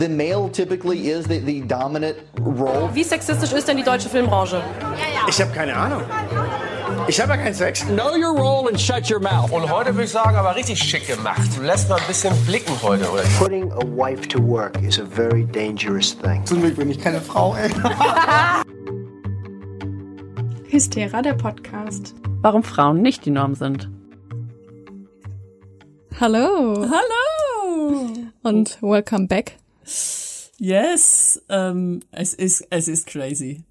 the male typically is the, the dominant role. Wie sexistisch ist denn die deutsche Filmbranche? Ich habe keine Ahnung. Ich habe ja keinen Sex. Know your role and shut your mouth. Und heute würde ich sagen, aber richtig schick gemacht. Du lässt mal ein bisschen blicken heute, oder? Putting a wife to work is a very dangerous thing. Zum Glück bin ich keine Frau, ey. Hystera, der Podcast. Warum Frauen nicht die Norm sind. Hallo Hallo! und welcome back. Yes, ähm, es ist, es ist crazy.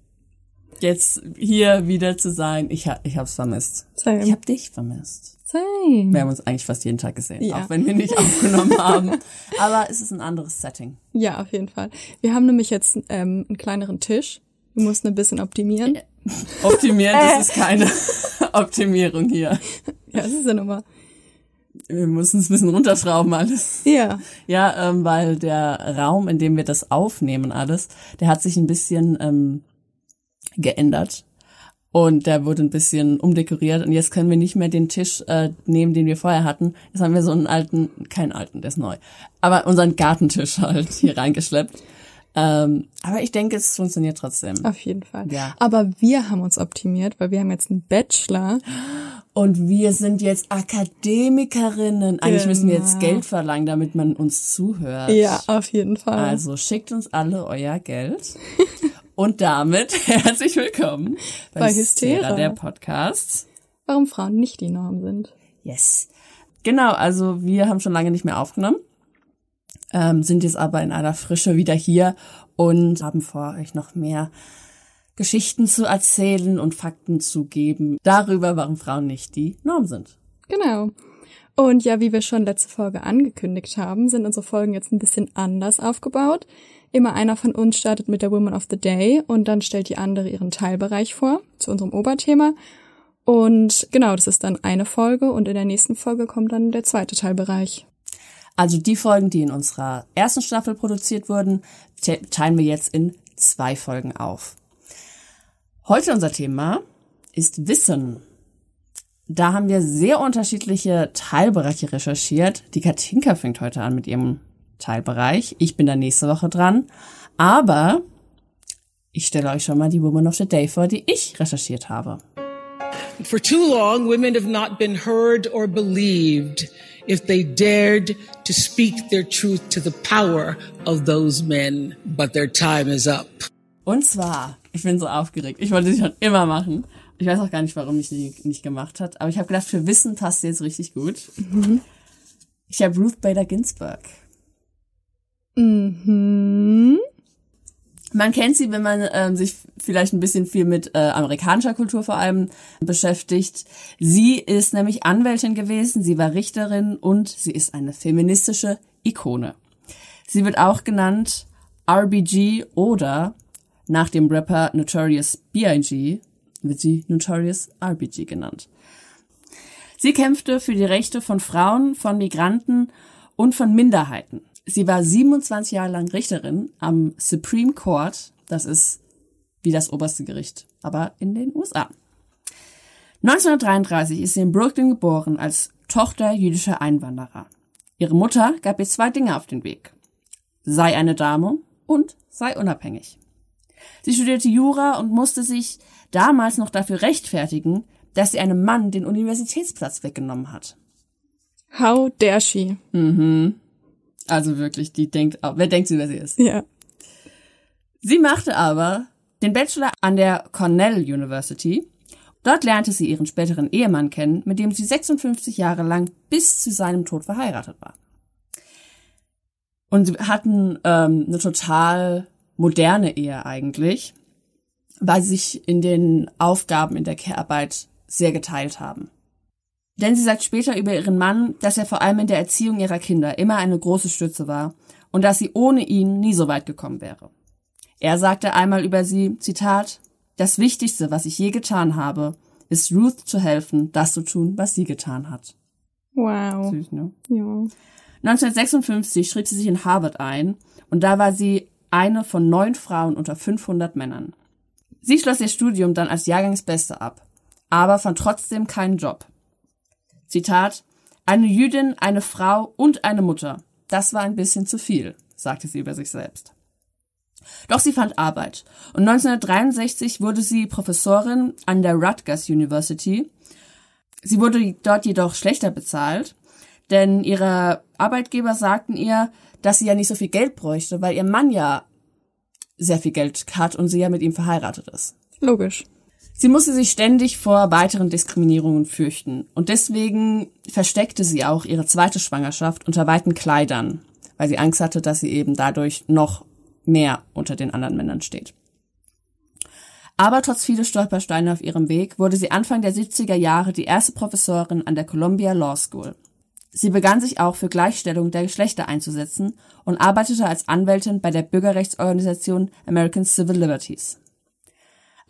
Jetzt hier wieder zu sein, ich, ha, ich hab's vermisst. Same. Ich hab dich vermisst. Same. Wir haben uns eigentlich fast jeden Tag gesehen, Ja. auch wenn wir nicht aufgenommen haben. Aber es ist ein anderes Setting. Ja, auf jeden Fall. Wir haben nämlich jetzt ähm, einen kleineren Tisch. Wir mussten ein bisschen optimieren. Optimieren, das ist keine Optimierung hier. Ja, das ist ja nochmal. Wir müssen es ein bisschen runterschrauben alles. Ja, Ja, ähm, weil der Raum, in dem wir das aufnehmen alles, der hat sich ein bisschen ähm, geändert. Und der wurde ein bisschen umdekoriert und jetzt können wir nicht mehr den Tisch äh, nehmen, den wir vorher hatten. Jetzt haben wir so einen alten, keinen alten, der ist neu, aber unseren Gartentisch halt hier reingeschleppt. Ähm, aber ich denke, es funktioniert trotzdem. auf jeden Fall. Ja. Aber wir haben uns optimiert, weil wir haben jetzt einen Bachelor. Und wir sind jetzt Akademikerinnen. Eigentlich müssen wir jetzt Genau. Geld verlangen, damit man uns zuhört. Ja, auf jeden Fall. Also schickt uns alle euer Geld. Und damit herzlich willkommen bei, Bei Hystera. der Podcast. Warum Frauen nicht die Norm sind. Yes. Genau, also wir haben schon lange nicht mehr aufgenommen, ähm, sind jetzt aber in aller Frische wieder hier und haben vor, euch noch mehr Geschichten zu erzählen und Fakten zu geben darüber, warum Frauen nicht die Norm sind. Genau. Und ja, wie wir schon letzte Folge angekündigt haben, sind unsere Folgen jetzt ein bisschen anders aufgebaut. Immer einer von uns startet mit der Woman of the Day und dann stellt die andere ihren Teilbereich vor zu unserem Oberthema. Und genau, das ist dann eine Folge und in der nächsten Folge kommt dann der zweite Teilbereich. Also die Folgen, die in unserer ersten Staffel produziert wurden, te- teilen wir jetzt in zwei Folgen auf. Heute unser Thema ist Wissen. Da haben wir sehr unterschiedliche Teilbereiche recherchiert. Die Katinka fängt heute an mit ihrem Teilbereich. Ich bin da nächste Woche dran. Aber ich stelle euch schon mal die Woman of the Day vor, die ich recherchiert habe. For too long, women have not been heard or believed if they dared to speak their truth to the power of those men. But their time is up. Und zwar, ich bin so aufgeregt. Ich wollte sie schon immer machen. Ich weiß auch gar nicht, warum ich sie nicht gemacht hat. Aber ich habe gedacht, für Wissen passt sie jetzt richtig gut. Ich habe Ruth Bader Ginsburg. Mhm. Man kennt sie, wenn man ähm, sich vielleicht ein bisschen viel mit äh, amerikanischer Kultur vor allem beschäftigt. Sie ist nämlich Anwältin gewesen, sie war Richterin und sie ist eine feministische Ikone. Sie wird auch genannt RBG oder nach dem Rapper Notorious B.I.G. wird sie Notorious RBG genannt. Sie kämpfte für die Rechte von Frauen, von Migranten und von Minderheiten. Sie war 27 Jahre lang Richterin am Supreme Court. Das ist wie das oberste Gericht, aber in den USA. 1933 ist sie in Brooklyn geboren als Tochter jüdischer Einwanderer. Ihre Mutter gab ihr zwei Dinge auf den Weg. Sei eine Dame und sei unabhängig. Sie studierte Jura und musste sich damals noch dafür rechtfertigen, dass sie einem Mann den Universitätsplatz weggenommen hat. How dare she? Also wirklich, die denkt, wer denkt sie, wer sie ist? Ja. Sie machte aber den Bachelor an der Cornell University. Dort lernte sie ihren späteren Ehemann kennen, mit dem sie 56 Jahre lang bis zu seinem Tod verheiratet war. Und sie hatten ähm, eine total moderne Ehe eigentlich, weil sie sich in den Aufgaben in der Care-Arbeit sehr geteilt haben. Denn sie sagt später über ihren Mann, dass er vor allem in der Erziehung ihrer Kinder immer eine große Stütze war und dass sie ohne ihn nie so weit gekommen wäre. Er sagte einmal über sie, Zitat, das Wichtigste, was ich je getan habe, ist Ruth zu helfen, das zu tun, was sie getan hat. Wow. Süß, ne? Ja. 1956 schrieb sie sich in Harvard ein und da war sie eine von neun Frauen unter 500 Männern. Sie schloss ihr Studium dann als Jahrgangsbeste ab, aber fand trotzdem keinen Job. Zitat, eine Jüdin, eine Frau und eine Mutter. Das war ein bisschen zu viel, sagte sie über sich selbst. Doch sie fand Arbeit und 1963 wurde sie Professorin an der Rutgers University. Sie wurde dort jedoch schlechter bezahlt, denn ihre Arbeitgeber sagten ihr, dass sie ja nicht so viel Geld bräuchte, weil ihr Mann ja sehr viel Geld hat und sie ja mit ihm verheiratet ist. Logisch. Sie musste sich ständig vor weiteren Diskriminierungen fürchten und deswegen versteckte sie auch ihre zweite Schwangerschaft unter weiten Kleidern, weil sie Angst hatte, dass sie eben dadurch noch mehr unter den anderen Männern steht. Aber trotz vieler Stolpersteine auf ihrem Weg wurde sie Anfang der 70er Jahre die erste Professorin an der Columbia Law School. Sie begann sich auch für Gleichstellung der Geschlechter einzusetzen und arbeitete als Anwältin bei der Bürgerrechtsorganisation American Civil Liberties.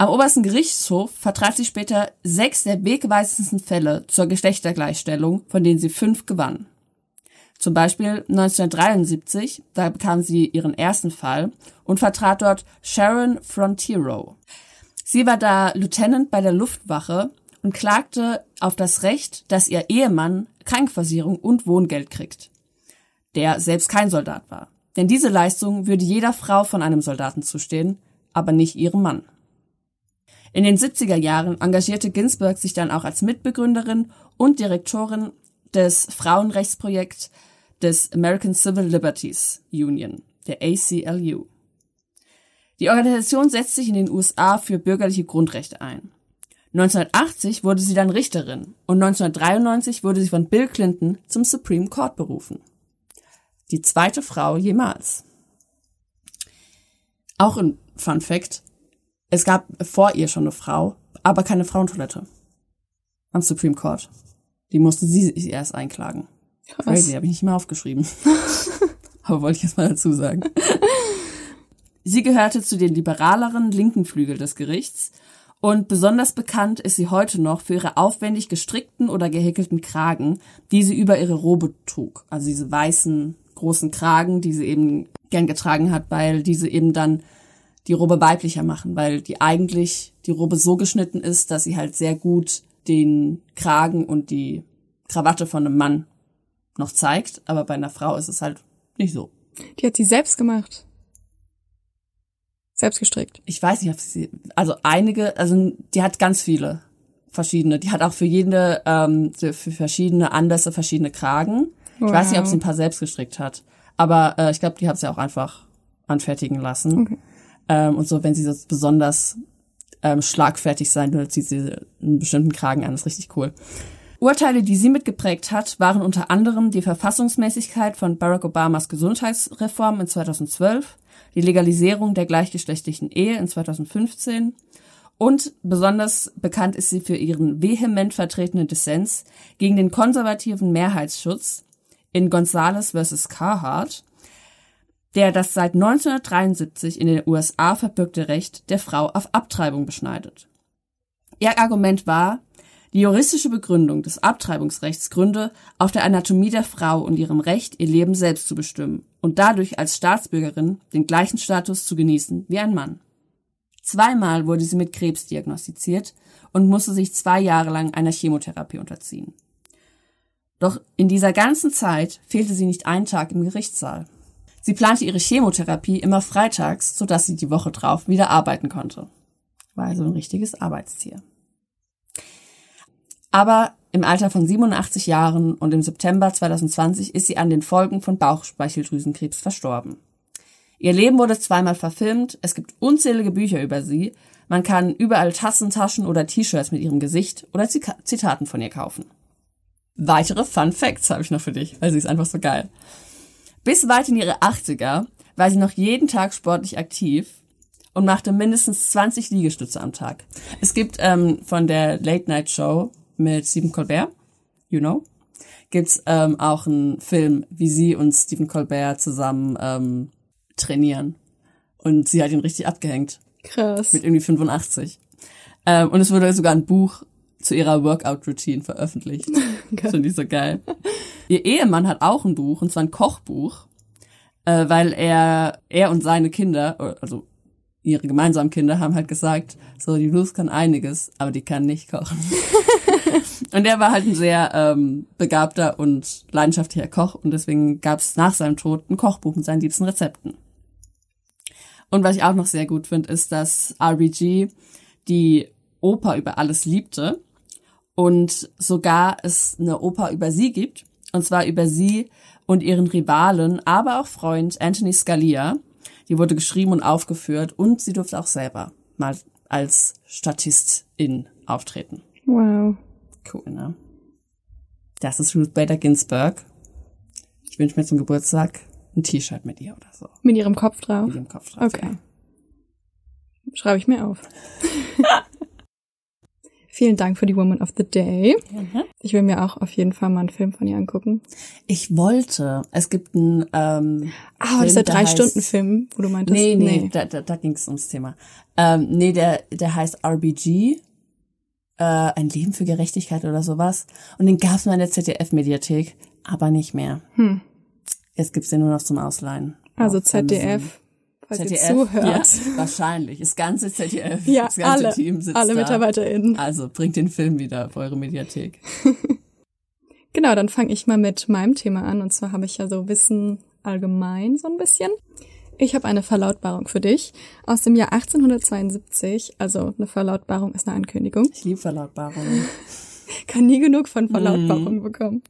Am obersten Gerichtshof vertrat sie später sechs der wegweisendsten Fälle zur Geschlechtergleichstellung, von denen sie fünf gewann. Zum Beispiel 1973, da bekam sie ihren ersten Fall und vertrat dort Sharon Frontiero. Sie war da Lieutenant bei der Luftwache und klagte auf das Recht, dass ihr Ehemann Krankenversicherung und Wohngeld kriegt, der selbst kein Soldat war. Denn diese Leistung würde jeder Frau von einem Soldaten zustehen, aber nicht ihrem Mann. In den 70er Jahren engagierte Ginsburg sich dann auch als Mitbegründerin und Direktorin des Frauenrechtsprojekts des American Civil Liberties Union, der ACLU. Die Organisation setzt sich in den USA für bürgerliche Grundrechte ein. 1980 wurde sie dann Richterin und 1993 wurde sie von Bill Clinton zum Supreme Court berufen. Die zweite Frau jemals. Auch ein Fun Fact. Es gab vor ihr schon eine Frau, aber keine Frauentoilette. Am Supreme Court. Die musste sie sich erst einklagen. Krass. Crazy, habe ich nicht mal aufgeschrieben. aber wollte ich jetzt mal dazu sagen. Sie gehörte zu den liberaleren linken Flügel des Gerichts und besonders bekannt ist sie heute noch für ihre aufwendig gestrickten oder gehäkelten Kragen, die sie über ihre Robe trug. Also diese weißen, großen Kragen, die sie eben gern getragen hat, weil diese eben dann die Robe weiblicher machen, weil die eigentlich die Robe so geschnitten ist, dass sie halt sehr gut den Kragen und die Krawatte von einem Mann noch zeigt, aber bei einer Frau ist es halt nicht so. Die hat sie selbst gemacht. Selbst gestrickt. Ich weiß nicht, ob sie, also einige, also die hat ganz viele verschiedene. Die hat auch für jede, ähm, für verschiedene Anlässe verschiedene Kragen. Wow. Ich weiß nicht, ob sie ein paar selbst gestrickt hat. Aber äh, ich glaube, die hat sie auch einfach anfertigen lassen. Okay. Ähm, und so, wenn sie so besonders ähm, schlagfertig sein will, zieht sie einen bestimmten Kragen an. Das ist richtig cool. Urteile, die sie mitgeprägt hat, waren unter anderem die Verfassungsmäßigkeit von Barack Obamas Gesundheitsreform in 2012, die Legalisierung der gleichgeschlechtlichen Ehe in 2015 und besonders bekannt ist sie für ihren vehement vertretenen Dissens gegen den konservativen Mehrheitsschutz in Gonzales vs. Carhart, der das seit 1973 in den USA verbürgte Recht der Frau auf Abtreibung beschneidet. Ihr Argument war, die juristische Begründung des Abtreibungsrechts gründe auf der Anatomie der Frau und ihrem Recht, ihr Leben selbst zu bestimmen und dadurch als Staatsbürgerin den gleichen Status zu genießen wie ein Mann. Zweimal wurde sie mit Krebs diagnostiziert und musste sich zwei Jahre lang einer Chemotherapie unterziehen. Doch in dieser ganzen Zeit fehlte sie nicht einen Tag im Gerichtssaal. Sie plante ihre Chemotherapie immer freitags, sodass sie die Woche drauf wieder arbeiten konnte. War also ein richtiges Arbeitstier. Aber im Alter von 87 Jahren und im September 2020 ist sie an den Folgen von Bauchspeicheldrüsenkrebs verstorben. Ihr Leben wurde zweimal verfilmt, es gibt unzählige Bücher über sie, man kann überall Tassen, Taschen oder T-Shirts mit ihrem Gesicht oder Zitaten von ihr kaufen. Weitere Fun Facts habe ich noch für dich, weil sie ist einfach so geil. Bis weit in ihre 80er war sie noch jeden Tag sportlich aktiv und machte mindestens 20 Liegestütze am Tag. Es gibt ähm, von der Late Night Show mit Stephen Colbert, you know, gibt's ähm, auch einen Film, wie sie und Stephen Colbert zusammen ähm, trainieren. Und sie hat ihn richtig abgehängt. Krass. Mit irgendwie 85. Ähm, und es wurde sogar ein Buch zu ihrer Workout-Routine veröffentlicht. Finde ich so geil. Ihr Ehemann hat auch ein Buch, und zwar ein Kochbuch, äh, weil er, er und seine Kinder, also ihre gemeinsamen Kinder haben halt gesagt, so, die Ruth kann einiges, aber die kann nicht kochen. Und er war halt ein sehr ähm, begabter und leidenschaftlicher Koch und deswegen gab es nach seinem Tod ein Kochbuch mit seinen liebsten Rezepten. Und was ich auch noch sehr gut finde, ist, dass RBG die Oper über alles liebte und sogar es eine Oper über sie gibt, und zwar über sie und ihren Rivalen, aber auch Freund Anthony Scalia. Die wurde geschrieben und aufgeführt und sie durfte auch selber mal als Statistin auftreten. Wow. Cool, ne? Das ist Ruth Bader Ginsburg. Ich wünsche mir zum Geburtstag ein T-Shirt mit ihr oder so. Mit ihrem Kopf drauf? Mit ihrem Kopf drauf. Okay. Schreibe ich mir auf. Vielen Dank für die Woman of the Day. Mhm. Ich will mir auch auf jeden Fall mal einen Film von ihr angucken. Ich wollte. Es gibt einen ähm, Ah, dieser drei Stunden Film, wo du meintest. Nee, nee, da, da, da ging es ums Thema. Ähm, nee, der, der heißt RBG. Äh, ein Leben für Gerechtigkeit oder sowas. Und den gab's mal in der ZDF-Mediathek, aber nicht mehr. Hm. Jetzt gibt's den nur noch zum Ausleihen. Also ZDF, Falls ZDF, ihr zuhört. Ja, wahrscheinlich. Das ganze ZDF, Ja, das ganze alle, Team sitzt alle da. MitarbeiterInnen. Also bringt den Film wieder auf eure Mediathek. Genau, dann fange ich mal mit meinem Thema an. Und zwar habe ich ja so Wissen allgemein so ein bisschen. Ich habe eine Verlautbarung für dich aus dem Jahr 1872. Also eine Verlautbarung ist eine Ankündigung. Ich liebe Verlautbarungen. Kann nie genug von Verlautbarung bekommen.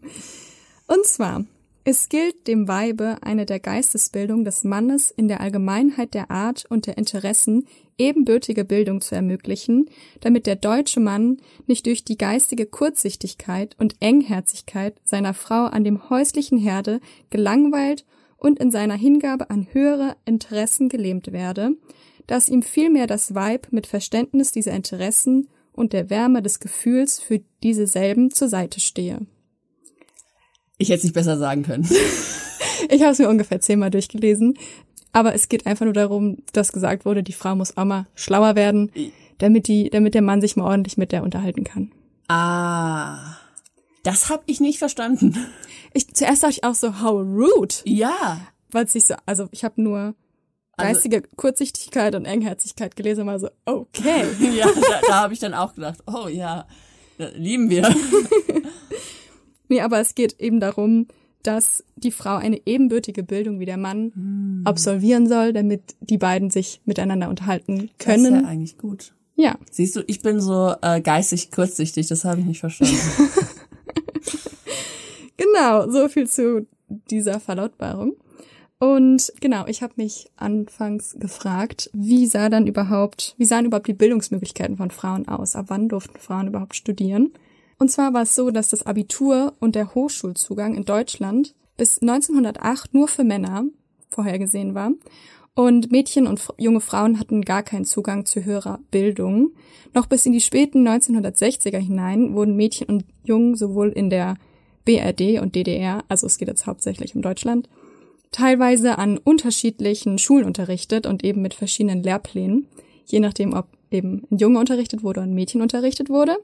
Und zwar, es gilt dem Weibe eine der Geistesbildung des Mannes in der Allgemeinheit der Art und der Interessen ebenbürtige Bildung zu ermöglichen, damit der deutsche Mann nicht durch die geistige Kurzsichtigkeit und Engherzigkeit seiner Frau an dem häuslichen Herde gelangweilt und in seiner Hingabe an höhere Interessen gelähmt werde, dass ihm vielmehr das Weib mit Verständnis dieser Interessen und der Wärme des Gefühls für diese selben zur Seite stehe. Ich hätte es nicht besser sagen können. Ich habe es mir ungefähr zehnmal durchgelesen, aber es geht einfach nur darum, dass gesagt wurde, die Frau muss auch mal schlauer werden, damit die, damit der Mann sich mal ordentlich mit der unterhalten kann. Ah, das habe ich nicht verstanden. Ich zuerst dachte ich auch so, how rude, Ja, weil es sich so, also ich habe nur Also- geistige Kurzsichtigkeit und Engherzigkeit gelesen, und war so, okay. ja, da, da habe ich dann auch gedacht, oh ja, lieben wir. Nee, aber es geht eben darum, dass die Frau eine ebenbürtige Bildung wie der Mann absolvieren soll, damit die beiden sich miteinander unterhalten Das ist ja können. eigentlich gut. Ja, Siehst du, ich bin so äh, geistig kurzsichtig, das habe ich nicht verstanden. genau, so viel zu dieser Verlautbarung. Und genau, ich habe mich anfangs gefragt, wie sah dann überhaupt, wie sahen überhaupt die Bildungsmöglichkeiten von Frauen aus? Ab wann durften Frauen überhaupt studieren? Und zwar war es so, dass das Abitur und der Hochschulzugang in Deutschland bis 1908 nur für Männer vorhergesehen war. Und Mädchen und junge Frauen hatten gar keinen Zugang zu höherer Bildung. Noch bis in die späten 1960er hinein wurden Mädchen und Jungen sowohl in der BRD und DDR, also es geht jetzt hauptsächlich um Deutschland, teilweise an unterschiedlichen Schulen unterrichtet und eben mit verschiedenen Lehrplänen, je nachdem, ob eben ein Junge unterrichtet wurde oder ein Mädchen unterrichtet wurde.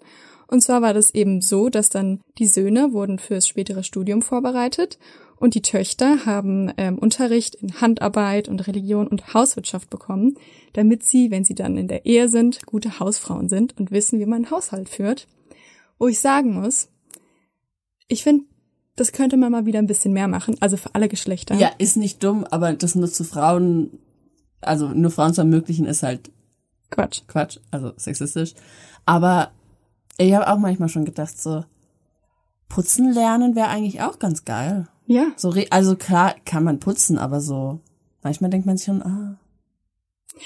Und zwar war das eben so, dass dann die Söhne wurden fürs spätere Studium vorbereitet und die Töchter haben ähm, Unterricht in Handarbeit und Religion und Hauswirtschaft bekommen, damit sie, wenn sie dann in der Ehe sind, gute Hausfrauen sind und wissen, wie man einen Haushalt führt. Wo ich sagen muss, ich finde, das könnte man mal wieder ein bisschen mehr machen, also für alle Geschlechter. ja, ist nicht dumm, aber das nur zu Frauen, also nur Frauen zu ermöglichen, ist halt Quatsch. Quatsch, also sexistisch. Aber ich habe auch manchmal schon gedacht, so putzen lernen wäre eigentlich auch ganz geil. Ja. So, re also klar kann man putzen, aber so manchmal denkt man sich schon, ah,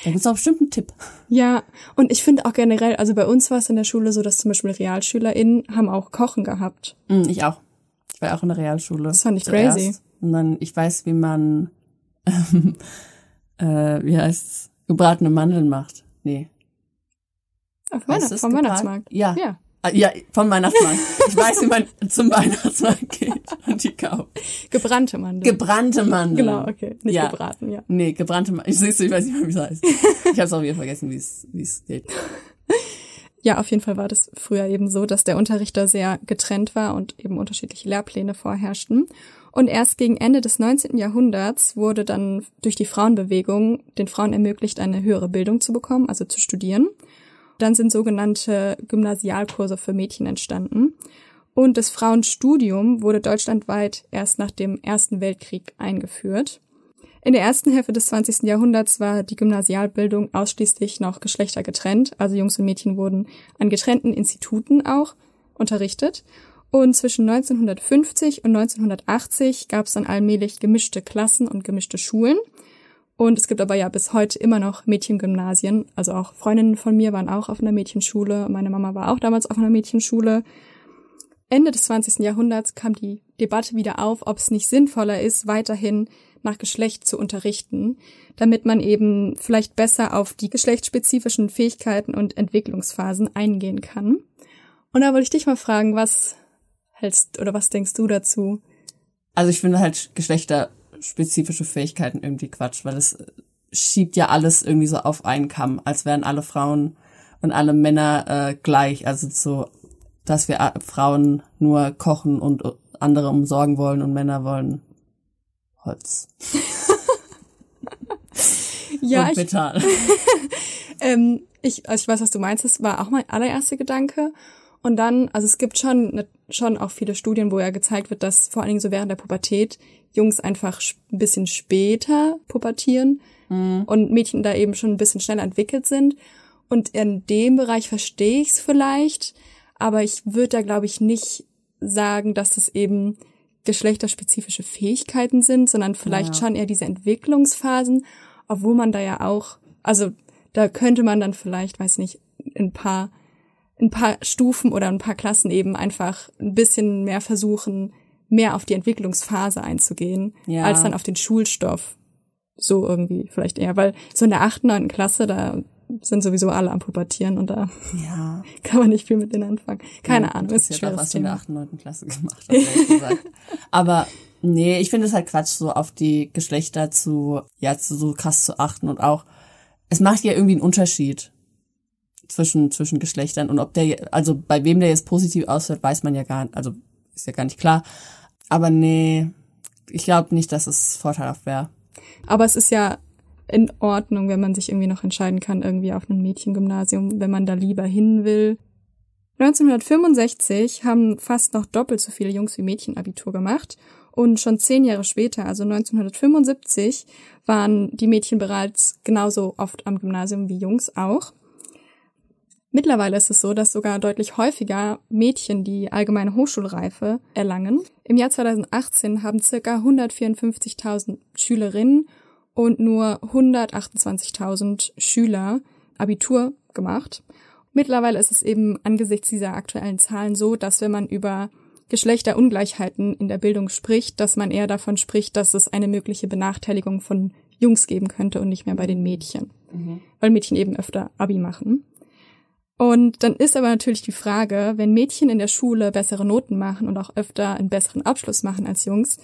da gibt's auch bestimmt einen Tipp. Ja, und ich finde auch generell, also bei uns war es in der Schule so, dass zum Beispiel RealschülerInnen haben auch Kochen gehabt. Mm, ich auch. Ich war auch in der Realschule. Das fand ich zuerst. crazy. Und dann, ich weiß, wie man, ähm, äh, wie heißt's, gebratene Mandeln macht. Nee. Auf es vom Weihnachtsmarkt. Ja. Ja. Ah, Ja, vom Weihnachtsmarkt. Ich weiß, wie man zum Weihnachtsmarkt geht und die kauft. Gebrannte Mandeln. Gebrannte Mandeln. Genau, okay. Nicht Ja. gebraten, ja. Nee, gebrannte Mandeln. Ich, siehst du, ich weiß nicht mehr, wie es heißt. Ich habe es auch wieder vergessen, wie es wie es geht. Ja, auf jeden Fall war das früher eben so, dass der Unterricht da sehr getrennt war und eben unterschiedliche Lehrpläne vorherrschten. Und erst gegen Ende des 19. Jahrhunderts wurde dann durch die Frauenbewegung den Frauen ermöglicht, eine höhere Bildung zu bekommen, also zu studieren. Dann sind sogenannte Gymnasialkurse für Mädchen entstanden. Und das Frauenstudium wurde deutschlandweit erst nach dem Ersten Weltkrieg eingeführt. In der ersten Hälfte des 20. Jahrhunderts war die Gymnasialbildung ausschließlich noch geschlechtergetrennt, also Jungs und Mädchen wurden an getrennten Instituten auch unterrichtet. Und zwischen 1950 und 1980 gab es dann allmählich gemischte Klassen und gemischte Schulen. Und es gibt aber ja bis heute immer noch Mädchengymnasien. Also auch Freundinnen von mir waren auch auf einer Mädchenschule. Meine Mama war auch damals auf einer Mädchenschule. Ende des 20. Jahrhunderts kam die Debatte wieder auf, ob es nicht sinnvoller ist, weiterhin nach Geschlecht zu unterrichten, damit man eben vielleicht besser auf die geschlechtsspezifischen Fähigkeiten und Entwicklungsphasen eingehen kann. Und da wollte ich dich mal fragen, was hältst oder was denkst du dazu? Also ich finde halt geschlechterspezifische Fähigkeiten irgendwie Quatsch, weil es schiebt ja alles irgendwie so auf einen Kamm, als wären alle Frauen und alle Männer äh, gleich. Also so, dass wir äh, Frauen nur kochen und andere umsorgen wollen und Männer wollen Holz. ja, und Metall. Ich, ähm, ich, also ich weiß, was du meinst. Das war auch mein allererster Gedanke. Und dann, also es gibt schon, ne, schon auch viele Studien, wo ja gezeigt wird, dass vor allen Dingen so während der Pubertät Jungs einfach ein bisschen später pubertieren mhm. und Mädchen da eben schon ein bisschen schneller entwickelt sind. Und in dem Bereich verstehe ich es vielleicht, aber ich würde da, glaube ich, nicht sagen, dass das eben geschlechterspezifische Fähigkeiten sind, sondern vielleicht ja. schon eher diese Entwicklungsphasen, obwohl man da ja auch, also da könnte man dann vielleicht, weiß nicht, ein paar ein paar Stufen oder ein paar Klassen eben einfach ein bisschen mehr versuchen, mehr auf die Entwicklungsphase einzugehen, ja. als dann auf den Schulstoff. So irgendwie vielleicht eher, weil so in der achten, neunten Klasse, da sind sowieso alle am Pubertieren und da ja. kann man nicht viel mit denen anfangen. Keine ja, Ahnung, ist ein schweres was Thema. in der achten, neunten Klasse gemacht hast, gesagt. Aber nee, ich finde es halt Quatsch, so auf die Geschlechter zu, ja, zu, so krass zu achten und auch, es macht ja irgendwie einen Unterschied zwischen, zwischen Geschlechtern und ob der, also bei wem der jetzt positiv ausfällt, weiß man ja gar nicht, also ist ja gar nicht klar. Aber nee, ich glaube nicht, dass es vorteilhaft wäre. Aber es ist ja in Ordnung, wenn man sich irgendwie noch entscheiden kann, irgendwie auf ein Mädchengymnasium, wenn man da lieber hin will. 1965 haben fast noch doppelt so viele Jungs wie Mädchen Abitur gemacht und schon zehn Jahre später, also 1975, waren die Mädchen bereits genauso oft am Gymnasium wie Jungs auch. Mittlerweile ist es so, dass sogar deutlich häufiger Mädchen die allgemeine Hochschulreife erlangen. Im Jahr 2018 haben circa 154.000 Schülerinnen und nur 128.000 Schüler Abitur gemacht. Mittlerweile ist es eben angesichts dieser aktuellen Zahlen so, dass wenn man über Geschlechterungleichheiten in der Bildung spricht, dass man eher davon spricht, dass es eine mögliche Benachteiligung von Jungs geben könnte und nicht mehr bei den Mädchen, mhm. weil Mädchen eben öfter Abi machen. Und dann ist aber natürlich die Frage, wenn Mädchen in der Schule bessere Noten machen und auch öfter einen besseren Abschluss machen als Jungs,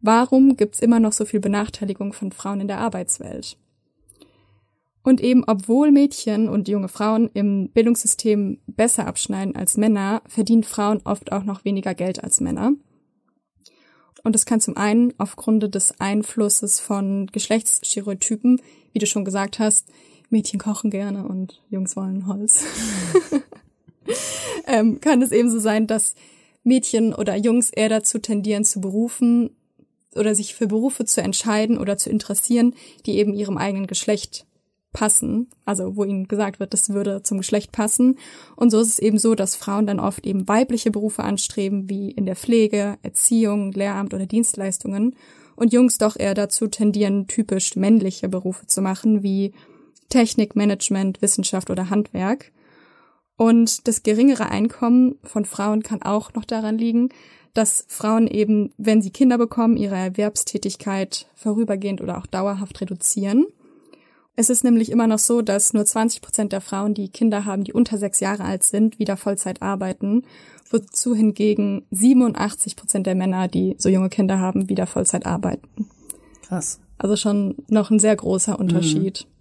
warum gibt's immer noch so viel Benachteiligung von Frauen in der Arbeitswelt? Und eben obwohl Mädchen und junge Frauen im Bildungssystem besser abschneiden als Männer, verdienen Frauen oft auch noch weniger Geld als Männer. Und das kann zum einen aufgrund des Einflusses von Geschlechtsstereotypen, wie du schon gesagt hast, Mädchen kochen gerne und Jungs wollen Holz. ähm, kann es eben so sein, dass Mädchen oder Jungs eher dazu tendieren zu berufen oder sich für Berufe zu entscheiden oder zu interessieren, die eben ihrem eigenen Geschlecht passen, also wo ihnen gesagt wird, das würde zum Geschlecht passen. Und so ist es eben so, dass Frauen dann oft eben weibliche Berufe anstreben, wie in der Pflege, Erziehung, Lehramt oder Dienstleistungen, und Jungs doch eher dazu tendieren, typisch männliche Berufe zu machen, wie Technik, Management, Wissenschaft oder Handwerk. Und das geringere Einkommen von Frauen kann auch noch daran liegen, dass Frauen eben, wenn sie Kinder bekommen, ihre Erwerbstätigkeit vorübergehend oder auch dauerhaft reduzieren. Es ist nämlich immer noch so, dass nur 20 Prozent der Frauen, die Kinder haben, die unter sechs Jahre alt sind, wieder Vollzeit arbeiten, wozu hingegen 87 Prozent der Männer, die so junge Kinder haben, wieder Vollzeit arbeiten. Krass. Also schon noch ein sehr großer Unterschied. Mhm.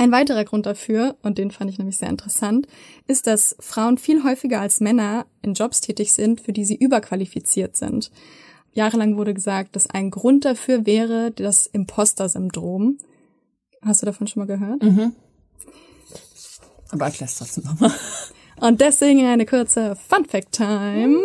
Ein weiterer Grund dafür, und den fand ich nämlich sehr interessant, ist, dass Frauen viel häufiger als Männer in Jobs tätig sind, für die sie überqualifiziert sind. Jahrelang wurde gesagt, dass ein Grund dafür wäre das Imposter-Syndrom. Hast du davon schon mal gehört? Mhm. Aber erklär's trotzdem nochmal. Und deswegen eine kurze Fun Fact Time.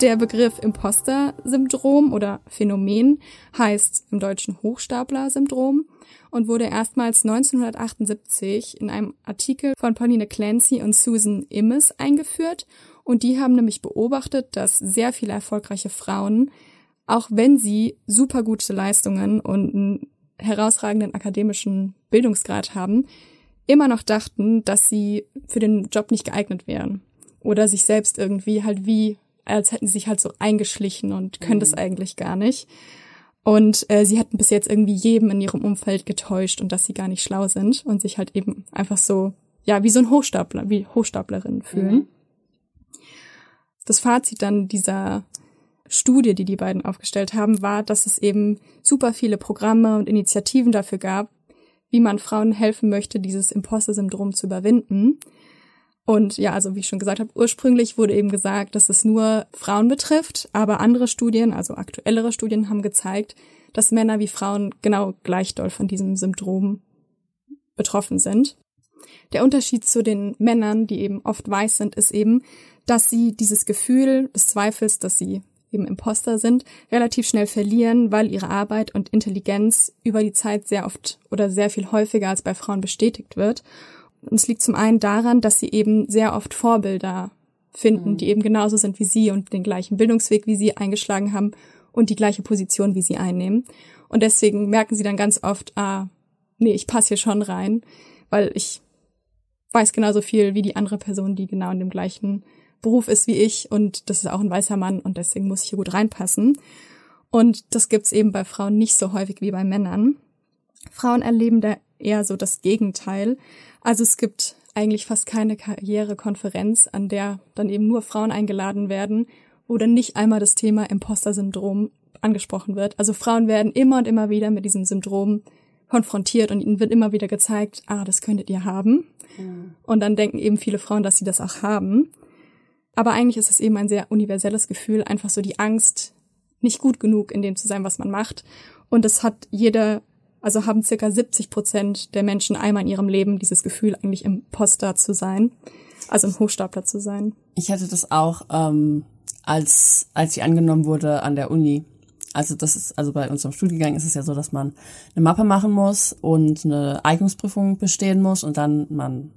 Der Begriff Imposter-Syndrom oder Phänomen heißt im Deutschen Hochstapler-Syndrom und wurde erstmals 1978 in einem Artikel von Pauline Clancy und Susan Immes eingeführt. Und die haben nämlich beobachtet, dass sehr viele erfolgreiche Frauen, auch wenn sie super gute Leistungen und einen herausragenden akademischen Bildungsgrad haben, immer noch dachten, dass sie für den Job nicht geeignet wären. Oder sich selbst irgendwie halt wie als hätten sie sich halt so eingeschlichen und können mhm. das eigentlich gar nicht. Und äh, sie hatten bis jetzt irgendwie jedem in ihrem Umfeld getäuscht und dass sie gar nicht schlau sind und sich halt eben einfach so, ja, wie so ein Hochstapler, wie Hochstaplerinnen fühlen. Mhm. Das Fazit dann dieser Studie, die die beiden aufgestellt haben, war, dass es eben super viele Programme und Initiativen dafür gab, wie man Frauen helfen möchte, dieses Imposter-Syndrom zu überwinden. Und ja, also wie ich schon gesagt habe, ursprünglich wurde eben gesagt, dass es nur Frauen betrifft, aber andere Studien, also aktuellere Studien haben gezeigt, dass Männer wie Frauen genau gleich doll von diesem Syndrom betroffen sind. Der Unterschied zu den Männern, die eben oft weiß sind, ist eben, dass sie dieses Gefühl des Zweifels, dass sie eben Imposter sind, relativ schnell verlieren, weil ihre Arbeit und Intelligenz über die Zeit sehr oft oder sehr viel häufiger als bei Frauen bestätigt wird und es liegt zum einen daran, dass sie eben sehr oft Vorbilder finden, mhm. die eben genauso sind wie sie und den gleichen Bildungsweg wie sie eingeschlagen haben und die gleiche Position wie sie einnehmen. Und deswegen merken sie dann ganz oft, ah, nee, ich passe hier schon rein, weil ich weiß genauso viel wie die andere Person, die genau in dem gleichen Beruf ist wie ich und das ist auch ein weißer Mann und deswegen muss ich hier gut reinpassen. Und das gibt's eben bei Frauen nicht so häufig wie bei Männern. Frauen erleben da eher so das Gegenteil. Also es gibt eigentlich fast keine Karrierekonferenz, an der dann eben nur Frauen eingeladen werden, wo dann nicht einmal das Thema Imposter-Syndrom angesprochen wird. Also Frauen werden immer und immer wieder mit diesem Syndrom konfrontiert und ihnen wird immer wieder gezeigt, ah, das könntet ihr haben. Mhm. Und dann denken eben viele Frauen, dass sie das auch haben. Aber eigentlich ist es eben ein sehr universelles Gefühl, einfach so die Angst, nicht gut genug in dem zu sein, was man macht. Und das hat jeder also haben circa 70 Prozent der Menschen einmal in ihrem Leben dieses Gefühl, eigentlich Imposter zu sein, also ein Hochstapler zu sein. Ich hatte das auch, ähm, als, als ich angenommen wurde an der Uni. Also das ist, also bei unserem Studiengang ist es ja so, dass man eine Mappe machen muss und eine Eignungsprüfung bestehen muss und dann man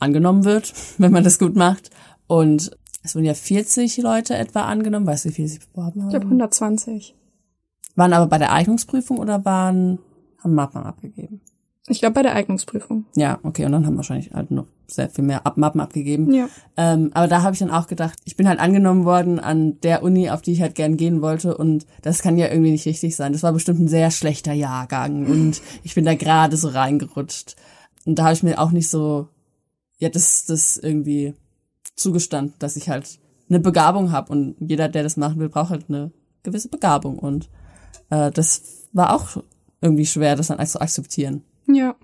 angenommen wird, wenn man das gut macht. Und es wurden ja 40 Leute etwa angenommen. Weißt du, wie viele sich beworben haben? Ich glaube 120. Waren aber bei der Eignungsprüfung oder waren, haben Mappen abgegeben? Ich glaube bei der Eignungsprüfung. Ja, okay, und dann haben wahrscheinlich halt noch sehr viel mehr Ab Mappen abgegeben. Ja. Ähm, aber da habe ich dann auch gedacht, ich bin halt angenommen worden an der Uni, auf die ich halt gern gehen wollte und das kann ja irgendwie nicht richtig sein. Das war bestimmt ein sehr schlechter Jahrgang und ich bin da gerade so reingerutscht. Und da habe ich mir auch nicht so, ja, das, das irgendwie zugestanden, dass ich halt eine Begabung habe und jeder, der das machen will, braucht halt eine gewisse Begabung und äh, das war auch irgendwie schwer, das dann zu akzeptieren. Ja.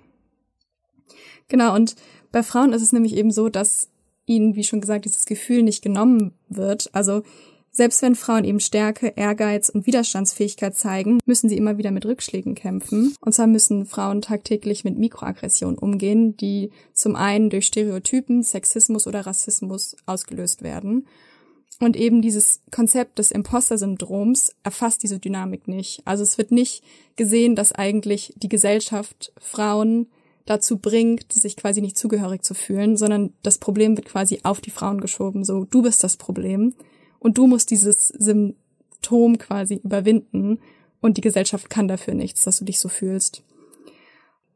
Genau, und bei Frauen ist es nämlich eben so, dass ihnen, wie schon gesagt, dieses Gefühl nicht genommen wird. Also selbst wenn Frauen eben Stärke, Ehrgeiz und Widerstandsfähigkeit zeigen, müssen sie immer wieder mit Rückschlägen kämpfen. Und zwar müssen Frauen tagtäglich mit Mikroaggressionen umgehen, die zum einen durch Stereotypen, Sexismus oder Rassismus ausgelöst werden. Und eben dieses Konzept des Imposter-Syndroms erfasst diese Dynamik nicht. Also es wird nicht gesehen, dass eigentlich die Gesellschaft Frauen dazu bringt, sich quasi nicht zugehörig zu fühlen, sondern das Problem wird quasi auf die Frauen geschoben. So, du bist das Problem und du musst dieses Symptom quasi überwinden und die Gesellschaft kann dafür nichts, dass du dich so fühlst.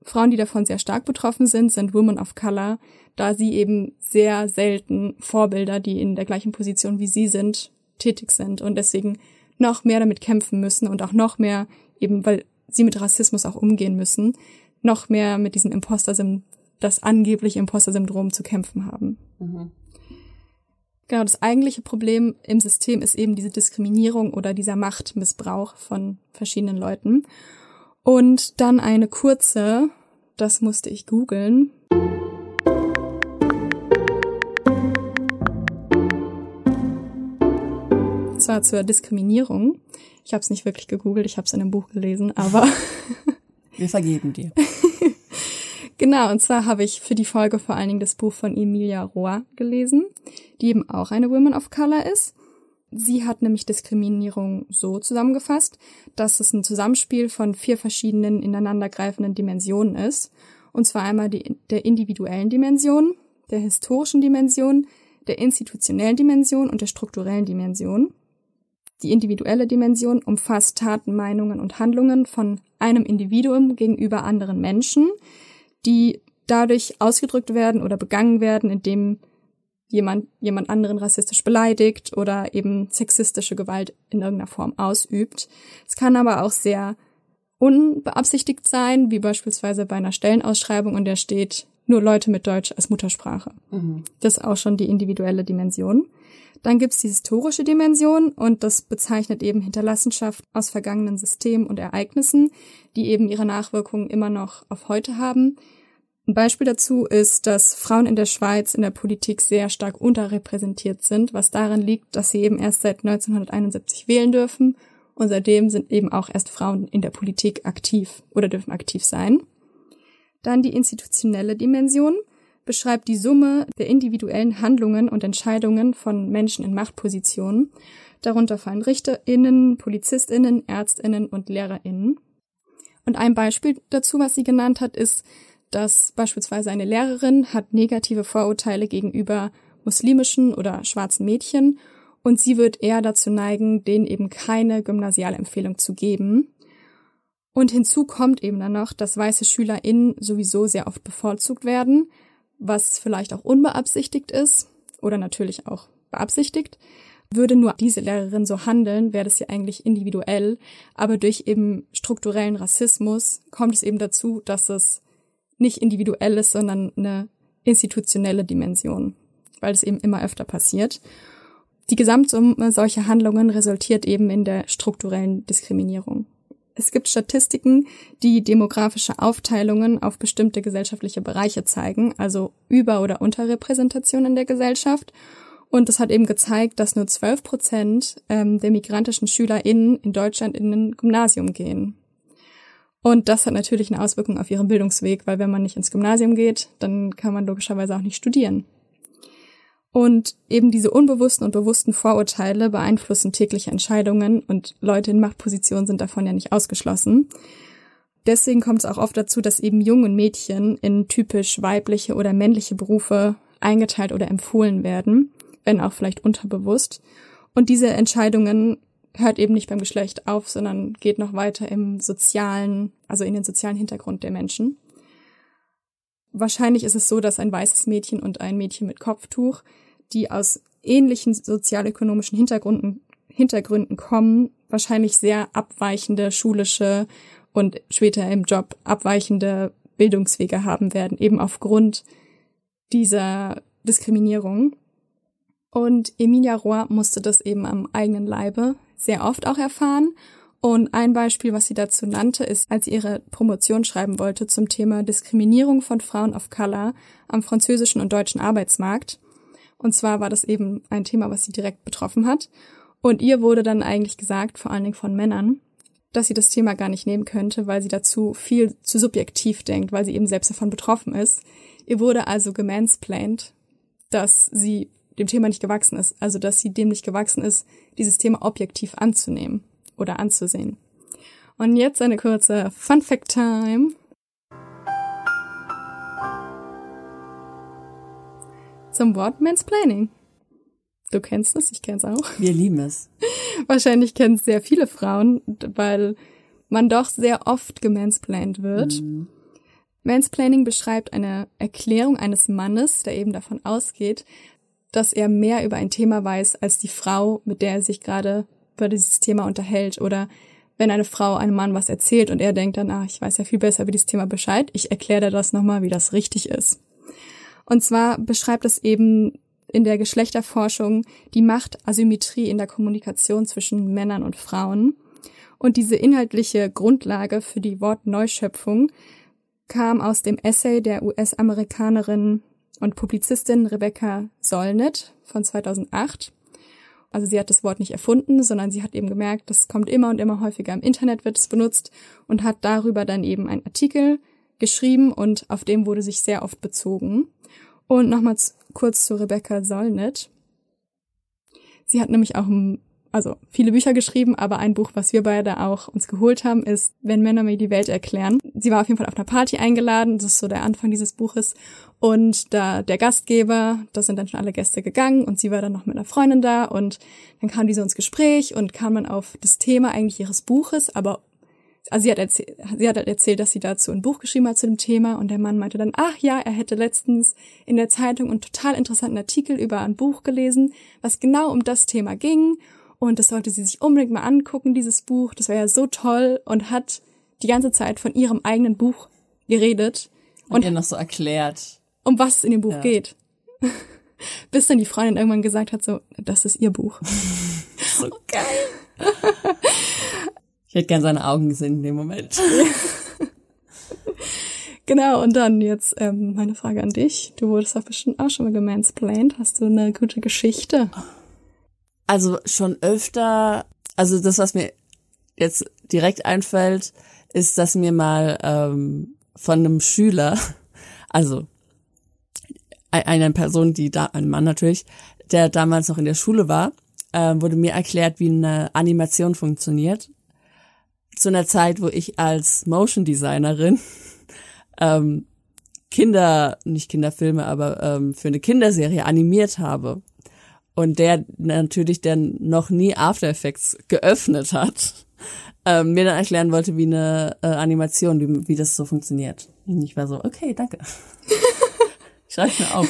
Frauen, die davon sehr stark betroffen sind, sind Women of Color, da sie eben sehr selten Vorbilder, die in der gleichen Position wie sie sind, tätig sind und deswegen noch mehr damit kämpfen müssen und auch noch mehr eben, weil sie mit Rassismus auch umgehen müssen, noch mehr mit diesem Imposter-Syndrom, das angebliche Imposter-Syndrom zu kämpfen haben. Mhm. Genau, das eigentliche Problem im System ist eben diese Diskriminierung oder dieser Machtmissbrauch von verschiedenen Leuten. Und dann eine kurze, das musste ich googeln. Zwar zur Diskriminierung. Ich habe es nicht wirklich gegoogelt, ich habe es in einem Buch gelesen, aber Wir vergeben dir. Genau, und zwar habe ich für die Folge vor allen Dingen das Buch von Emilia Rohr gelesen, die eben auch eine Woman of Color ist. Sie hat nämlich Diskriminierung so zusammengefasst, dass es ein Zusammenspiel von vier verschiedenen ineinandergreifenden Dimensionen ist. Und zwar einmal die, der individuellen Dimension, der historischen Dimension, der institutionellen Dimension und der strukturellen Dimension. Die individuelle Dimension umfasst Taten, Meinungen und Handlungen von einem Individuum gegenüber anderen Menschen, die dadurch ausgedrückt werden oder begangen werden, indem jemand jemand anderen rassistisch beleidigt oder eben sexistische Gewalt in irgendeiner Form ausübt. Es kann aber auch sehr unbeabsichtigt sein, wie beispielsweise bei einer Stellenausschreibung, in der steht nur Leute mit Deutsch als Muttersprache. Mhm. Das ist auch schon die individuelle Dimension. Dann gibt's die historische Dimension und das bezeichnet eben Hinterlassenschaft aus vergangenen Systemen und Ereignissen, die eben ihre Nachwirkungen immer noch auf heute haben. Ein Beispiel dazu ist, dass Frauen in der Schweiz in der Politik sehr stark unterrepräsentiert sind, was daran liegt, dass sie eben erst seit 1971 wählen dürfen und seitdem sind eben auch erst Frauen in der Politik aktiv oder dürfen aktiv sein. Dann die institutionelle Dimension beschreibt die Summe der individuellen Handlungen und Entscheidungen von Menschen in Machtpositionen. Darunter fallen Richterinnen, Polizistinnen, Ärztinnen und Lehrerinnen. Und ein Beispiel dazu, was sie genannt hat, ist, dass beispielsweise eine Lehrerin hat negative Vorurteile gegenüber muslimischen oder schwarzen Mädchen und sie wird eher dazu neigen, denen eben keine Gymnasialempfehlung zu geben. Und hinzu kommt eben dann noch, dass weiße SchülerInnen sowieso sehr oft bevorzugt werden, was vielleicht auch unbeabsichtigt ist oder natürlich auch beabsichtigt. Würde nur diese Lehrerin so handeln, wäre das ja eigentlich individuell, aber durch eben strukturellen Rassismus kommt es eben dazu, dass es nicht individuell ist, sondern eine institutionelle Dimension, weil es eben immer öfter passiert. Die Gesamtsumme solcher Handlungen resultiert eben in der strukturellen Diskriminierung. Es gibt Statistiken, die demografische Aufteilungen auf bestimmte gesellschaftliche Bereiche zeigen, also Über- oder Unterrepräsentation in der Gesellschaft. Und es hat eben gezeigt, dass nur 12 Prozent ähm, der migrantischen SchülerInnen in Deutschland in ein Gymnasium gehen. Und das hat natürlich eine Auswirkung auf ihren Bildungsweg, weil wenn man nicht ins Gymnasium geht, dann kann man logischerweise auch nicht studieren. Und eben diese unbewussten und bewussten Vorurteile beeinflussen tägliche Entscheidungen und Leute in Machtpositionen sind davon ja nicht ausgeschlossen. Deswegen kommt es auch oft dazu, dass eben jungen Mädchen in typisch weibliche oder männliche Berufe eingeteilt oder empfohlen werden, wenn auch vielleicht unterbewusst. Und diese Entscheidungen hört eben nicht beim Geschlecht auf, sondern geht noch weiter im sozialen, also in den sozialen Hintergrund der Menschen. Wahrscheinlich ist es so, dass ein weißes Mädchen und ein Mädchen mit Kopftuch, die aus ähnlichen sozialökonomischen Hintergründen, Hintergründen kommen, wahrscheinlich sehr abweichende schulische und später im Job abweichende Bildungswege haben werden, eben aufgrund dieser Diskriminierung. Und Emilia Rohr musste das eben am eigenen Leibe sehr oft auch erfahren. Und ein Beispiel, was sie dazu nannte, ist, als sie ihre Promotion schreiben wollte zum Thema Diskriminierung von Frauen of Color am französischen und deutschen Arbeitsmarkt. Und zwar war das eben ein Thema, was sie direkt betroffen hat. Und ihr wurde dann eigentlich gesagt, vor allen Dingen von Männern, dass sie das Thema gar nicht nehmen könnte, weil sie dazu viel zu subjektiv denkt, weil sie eben selbst davon betroffen ist. Ihr wurde also gemansplained, dass sie dem Thema nicht gewachsen ist, also dass sie dem nicht gewachsen ist, dieses Thema objektiv anzunehmen oder anzusehen. Und jetzt eine kurze Fun Fact Time. Zum Wort Mansplaining. Du kennst es, ich kenn's auch. Wir lieben es. Wahrscheinlich kennen es sehr viele Frauen, weil man doch sehr oft gemansplained wird. Mhm. Mansplaining beschreibt eine Erklärung eines Mannes, der eben davon ausgeht, dass er mehr über ein Thema weiß als die Frau, mit der er sich gerade über dieses Thema unterhält. Oder wenn eine Frau einem Mann was erzählt und er denkt dann, ah, ich weiß ja viel besser über dieses Thema Bescheid, ich erkläre dir das nochmal, wie das richtig ist. Und zwar beschreibt es eben in der Geschlechterforschung die Machtasymmetrie in der Kommunikation zwischen Männern und Frauen. Und diese inhaltliche Grundlage für die Wortneuschöpfung kam aus dem Essay der US-Amerikanerin und Publizistin Rebecca Solnit von 2008. Also sie hat das Wort nicht erfunden, sondern sie hat eben gemerkt, das kommt immer und immer häufiger im Internet wird es benutzt und hat darüber dann eben einen Artikel geschrieben und auf dem wurde sich sehr oft bezogen. Und nochmals kurz zu Rebecca Solnit. Sie hat nämlich auch also viele Bücher geschrieben, aber ein Buch, was wir beide auch uns geholt haben, ist Wenn Männer mir die Welt erklären. Sie war auf jeden Fall auf einer Party eingeladen, das ist so der Anfang dieses Buches. Und da der Gastgeber, da sind dann schon alle Gäste gegangen und sie war dann noch mit einer Freundin da und dann kam die so ins Gespräch und kam man auf das Thema eigentlich ihres Buches, aber also sie hat, erzählt, sie hat halt erzählt, dass sie dazu ein Buch geschrieben hat zu dem Thema und der Mann meinte dann, ach ja, er hätte letztens in der Zeitung einen total interessanten Artikel über ein Buch gelesen, was genau um das Thema ging und das sollte sie sich unbedingt mal angucken, dieses Buch. Das wäre ja so toll und hat die ganze Zeit von ihrem eigenen Buch geredet. Und, und ihr noch so erklärt. Um was es in dem Buch ja. geht. Bis dann die Freundin irgendwann gesagt hat, so, das ist ihr Buch. so geil. ich hätte gern seine Augen gesehen in dem Moment. genau, und dann jetzt ähm, meine Frage an dich. Du wurdest doch bestimmt auch schon mal gemansplained. Hast du eine gute Geschichte? Also schon öfter, also das, was mir jetzt direkt einfällt, ist, dass mir mal ähm, von einem Schüler, also einer Person, die da, ein Mann natürlich, der damals noch in der Schule war, äh, wurde mir erklärt, wie eine Animation funktioniert. Zu einer Zeit, wo ich als Motion Designerin ähm, Kinder, nicht Kinderfilme, aber ähm, für eine Kinderserie animiert habe und der natürlich dann noch nie After Effects geöffnet hat, ähm, mir dann erklären wollte, wie eine äh, Animation, wie, wie das so funktioniert. Und ich war so, okay, danke. Schreib mir auf.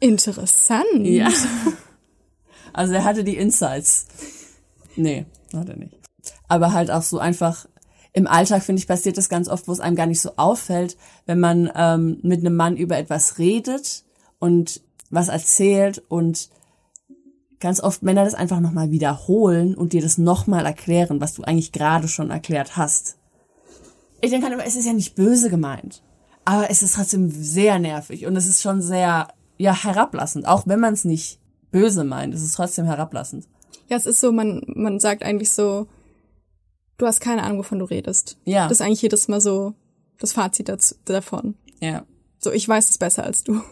Interessant. Ja. Also er hatte die Insights. Nee, hat er nicht. Aber halt auch so einfach im Alltag, finde ich, passiert das ganz oft, wo es einem gar nicht so auffällt, wenn man ähm, mit einem Mann über etwas redet und was erzählt und ganz oft Männer das einfach nochmal wiederholen und dir das nochmal erklären, was du eigentlich gerade schon erklärt hast. Ich denke immer, es ist ja nicht böse gemeint. Aber es ist trotzdem sehr nervig und es ist schon sehr, ja, herablassend. Auch wenn man es nicht böse meint, es ist trotzdem herablassend. Ja, es ist so, man, man sagt eigentlich so, du hast keine Ahnung, wovon du redest. Ja. Das ist eigentlich jedes Mal so das Fazit dazu, davon. Ja. So, ich weiß es besser als du.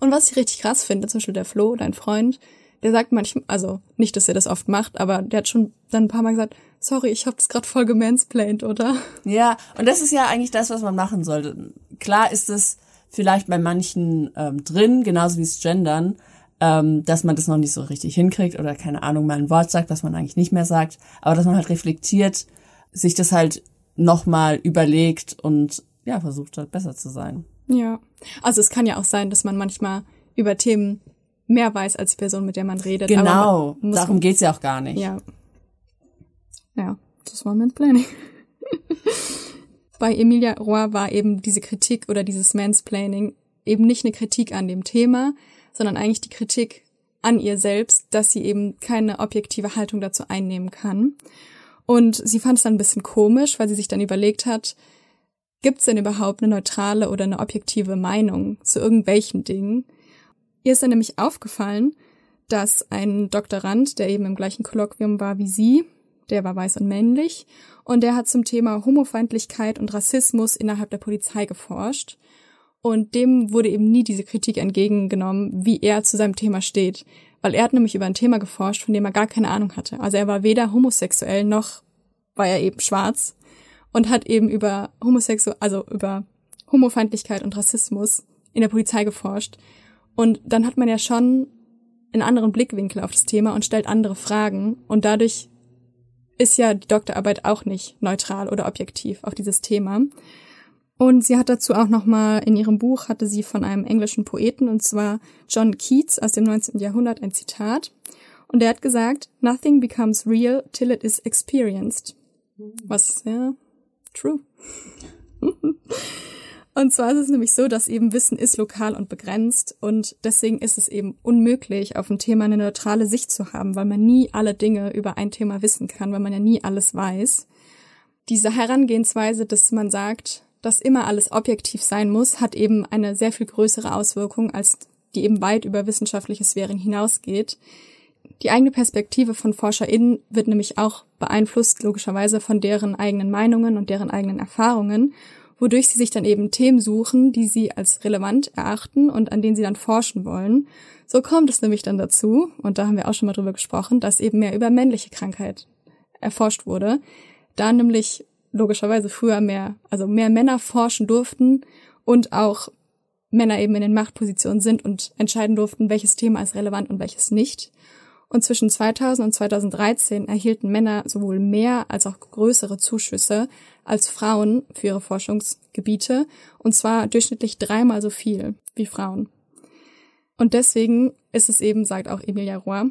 Und was ich richtig krass finde, zum Beispiel der Flo, dein Freund, der sagt manchmal, also nicht, dass er das oft macht, aber der hat schon dann ein paar Mal gesagt, sorry, ich habe das gerade voll gemansplained, oder? Ja, und das ist ja eigentlich das, was man machen sollte. Klar ist es vielleicht bei manchen ähm, drin, genauso wie es Gendern, ähm, dass man das noch nicht so richtig hinkriegt oder keine Ahnung, mal ein Wort sagt, was man eigentlich nicht mehr sagt, aber dass man halt reflektiert, sich das halt nochmal überlegt und ja, versucht halt besser zu sein. Ja, also es kann ja auch sein, dass man manchmal über Themen mehr weiß als die Person, mit der man redet. Genau, man darum geht's ja auch gar nicht. Ja. Ja, das war Mansplaining. Bei Emilia Roy war eben diese Kritik oder dieses Mansplaining eben nicht eine Kritik an dem Thema, sondern eigentlich die Kritik an ihr selbst, dass sie eben keine objektive Haltung dazu einnehmen kann. Und sie fand es dann ein bisschen komisch, weil sie sich dann überlegt hat, gibt es denn überhaupt eine neutrale oder eine objektive Meinung zu irgendwelchen Dingen? Ihr ist dann nämlich aufgefallen, dass ein Doktorand, der eben im gleichen Kolloquium war wie sie, der war weiß und männlich, und der hat zum Thema Homofeindlichkeit und Rassismus innerhalb der Polizei geforscht. Und dem wurde eben nie diese Kritik entgegengenommen, wie er zu seinem Thema steht. Weil er hat nämlich über ein Thema geforscht, von dem er gar keine Ahnung hatte. Also er war weder homosexuell noch war er eben schwarz und hat eben über Homosexu also über Homofeindlichkeit und Rassismus in der Polizei geforscht. Und dann hat man ja schon einen anderen Blickwinkel auf das Thema und stellt andere Fragen. Und dadurch ist ja die Doktorarbeit auch nicht neutral oder objektiv auf dieses Thema. Und sie hat dazu auch nochmal in ihrem Buch hatte sie von einem englischen Poeten und zwar John Keats aus dem 19. Jahrhundert ein Zitat. Und er hat gesagt, nothing becomes real till it is experienced. Was, ja, true. Und zwar ist es nämlich so, dass eben Wissen ist lokal und begrenzt und deswegen ist es eben unmöglich, auf ein Thema eine neutrale Sicht zu haben, weil man nie alle Dinge über ein Thema wissen kann, weil man ja nie alles weiß. Diese Herangehensweise, dass man sagt, dass immer alles objektiv sein muss, hat eben eine sehr viel größere Auswirkung, als die eben weit über wissenschaftliches Sphären hinausgeht. Die eigene Perspektive von ForscherInnen wird nämlich auch beeinflusst, logischerweise, von deren eigenen Meinungen und deren eigenen Erfahrungen, wodurch sie sich dann eben Themen suchen, die sie als relevant erachten und an denen sie dann forschen wollen. So kommt es nämlich dann dazu, und da haben wir auch schon mal drüber gesprochen, dass eben mehr über männliche Krankheit erforscht wurde, da nämlich logischerweise früher mehr, also mehr Männer forschen durften und auch Männer eben in den Machtpositionen sind und entscheiden durften, welches Thema ist relevant und welches nicht. Und zwischen 2000 und 2013 erhielten Männer sowohl mehr als auch größere Zuschüsse als Frauen für ihre Forschungsgebiete, und zwar durchschnittlich dreimal so viel wie Frauen. Und deswegen ist es eben, sagt auch Emilia Roy,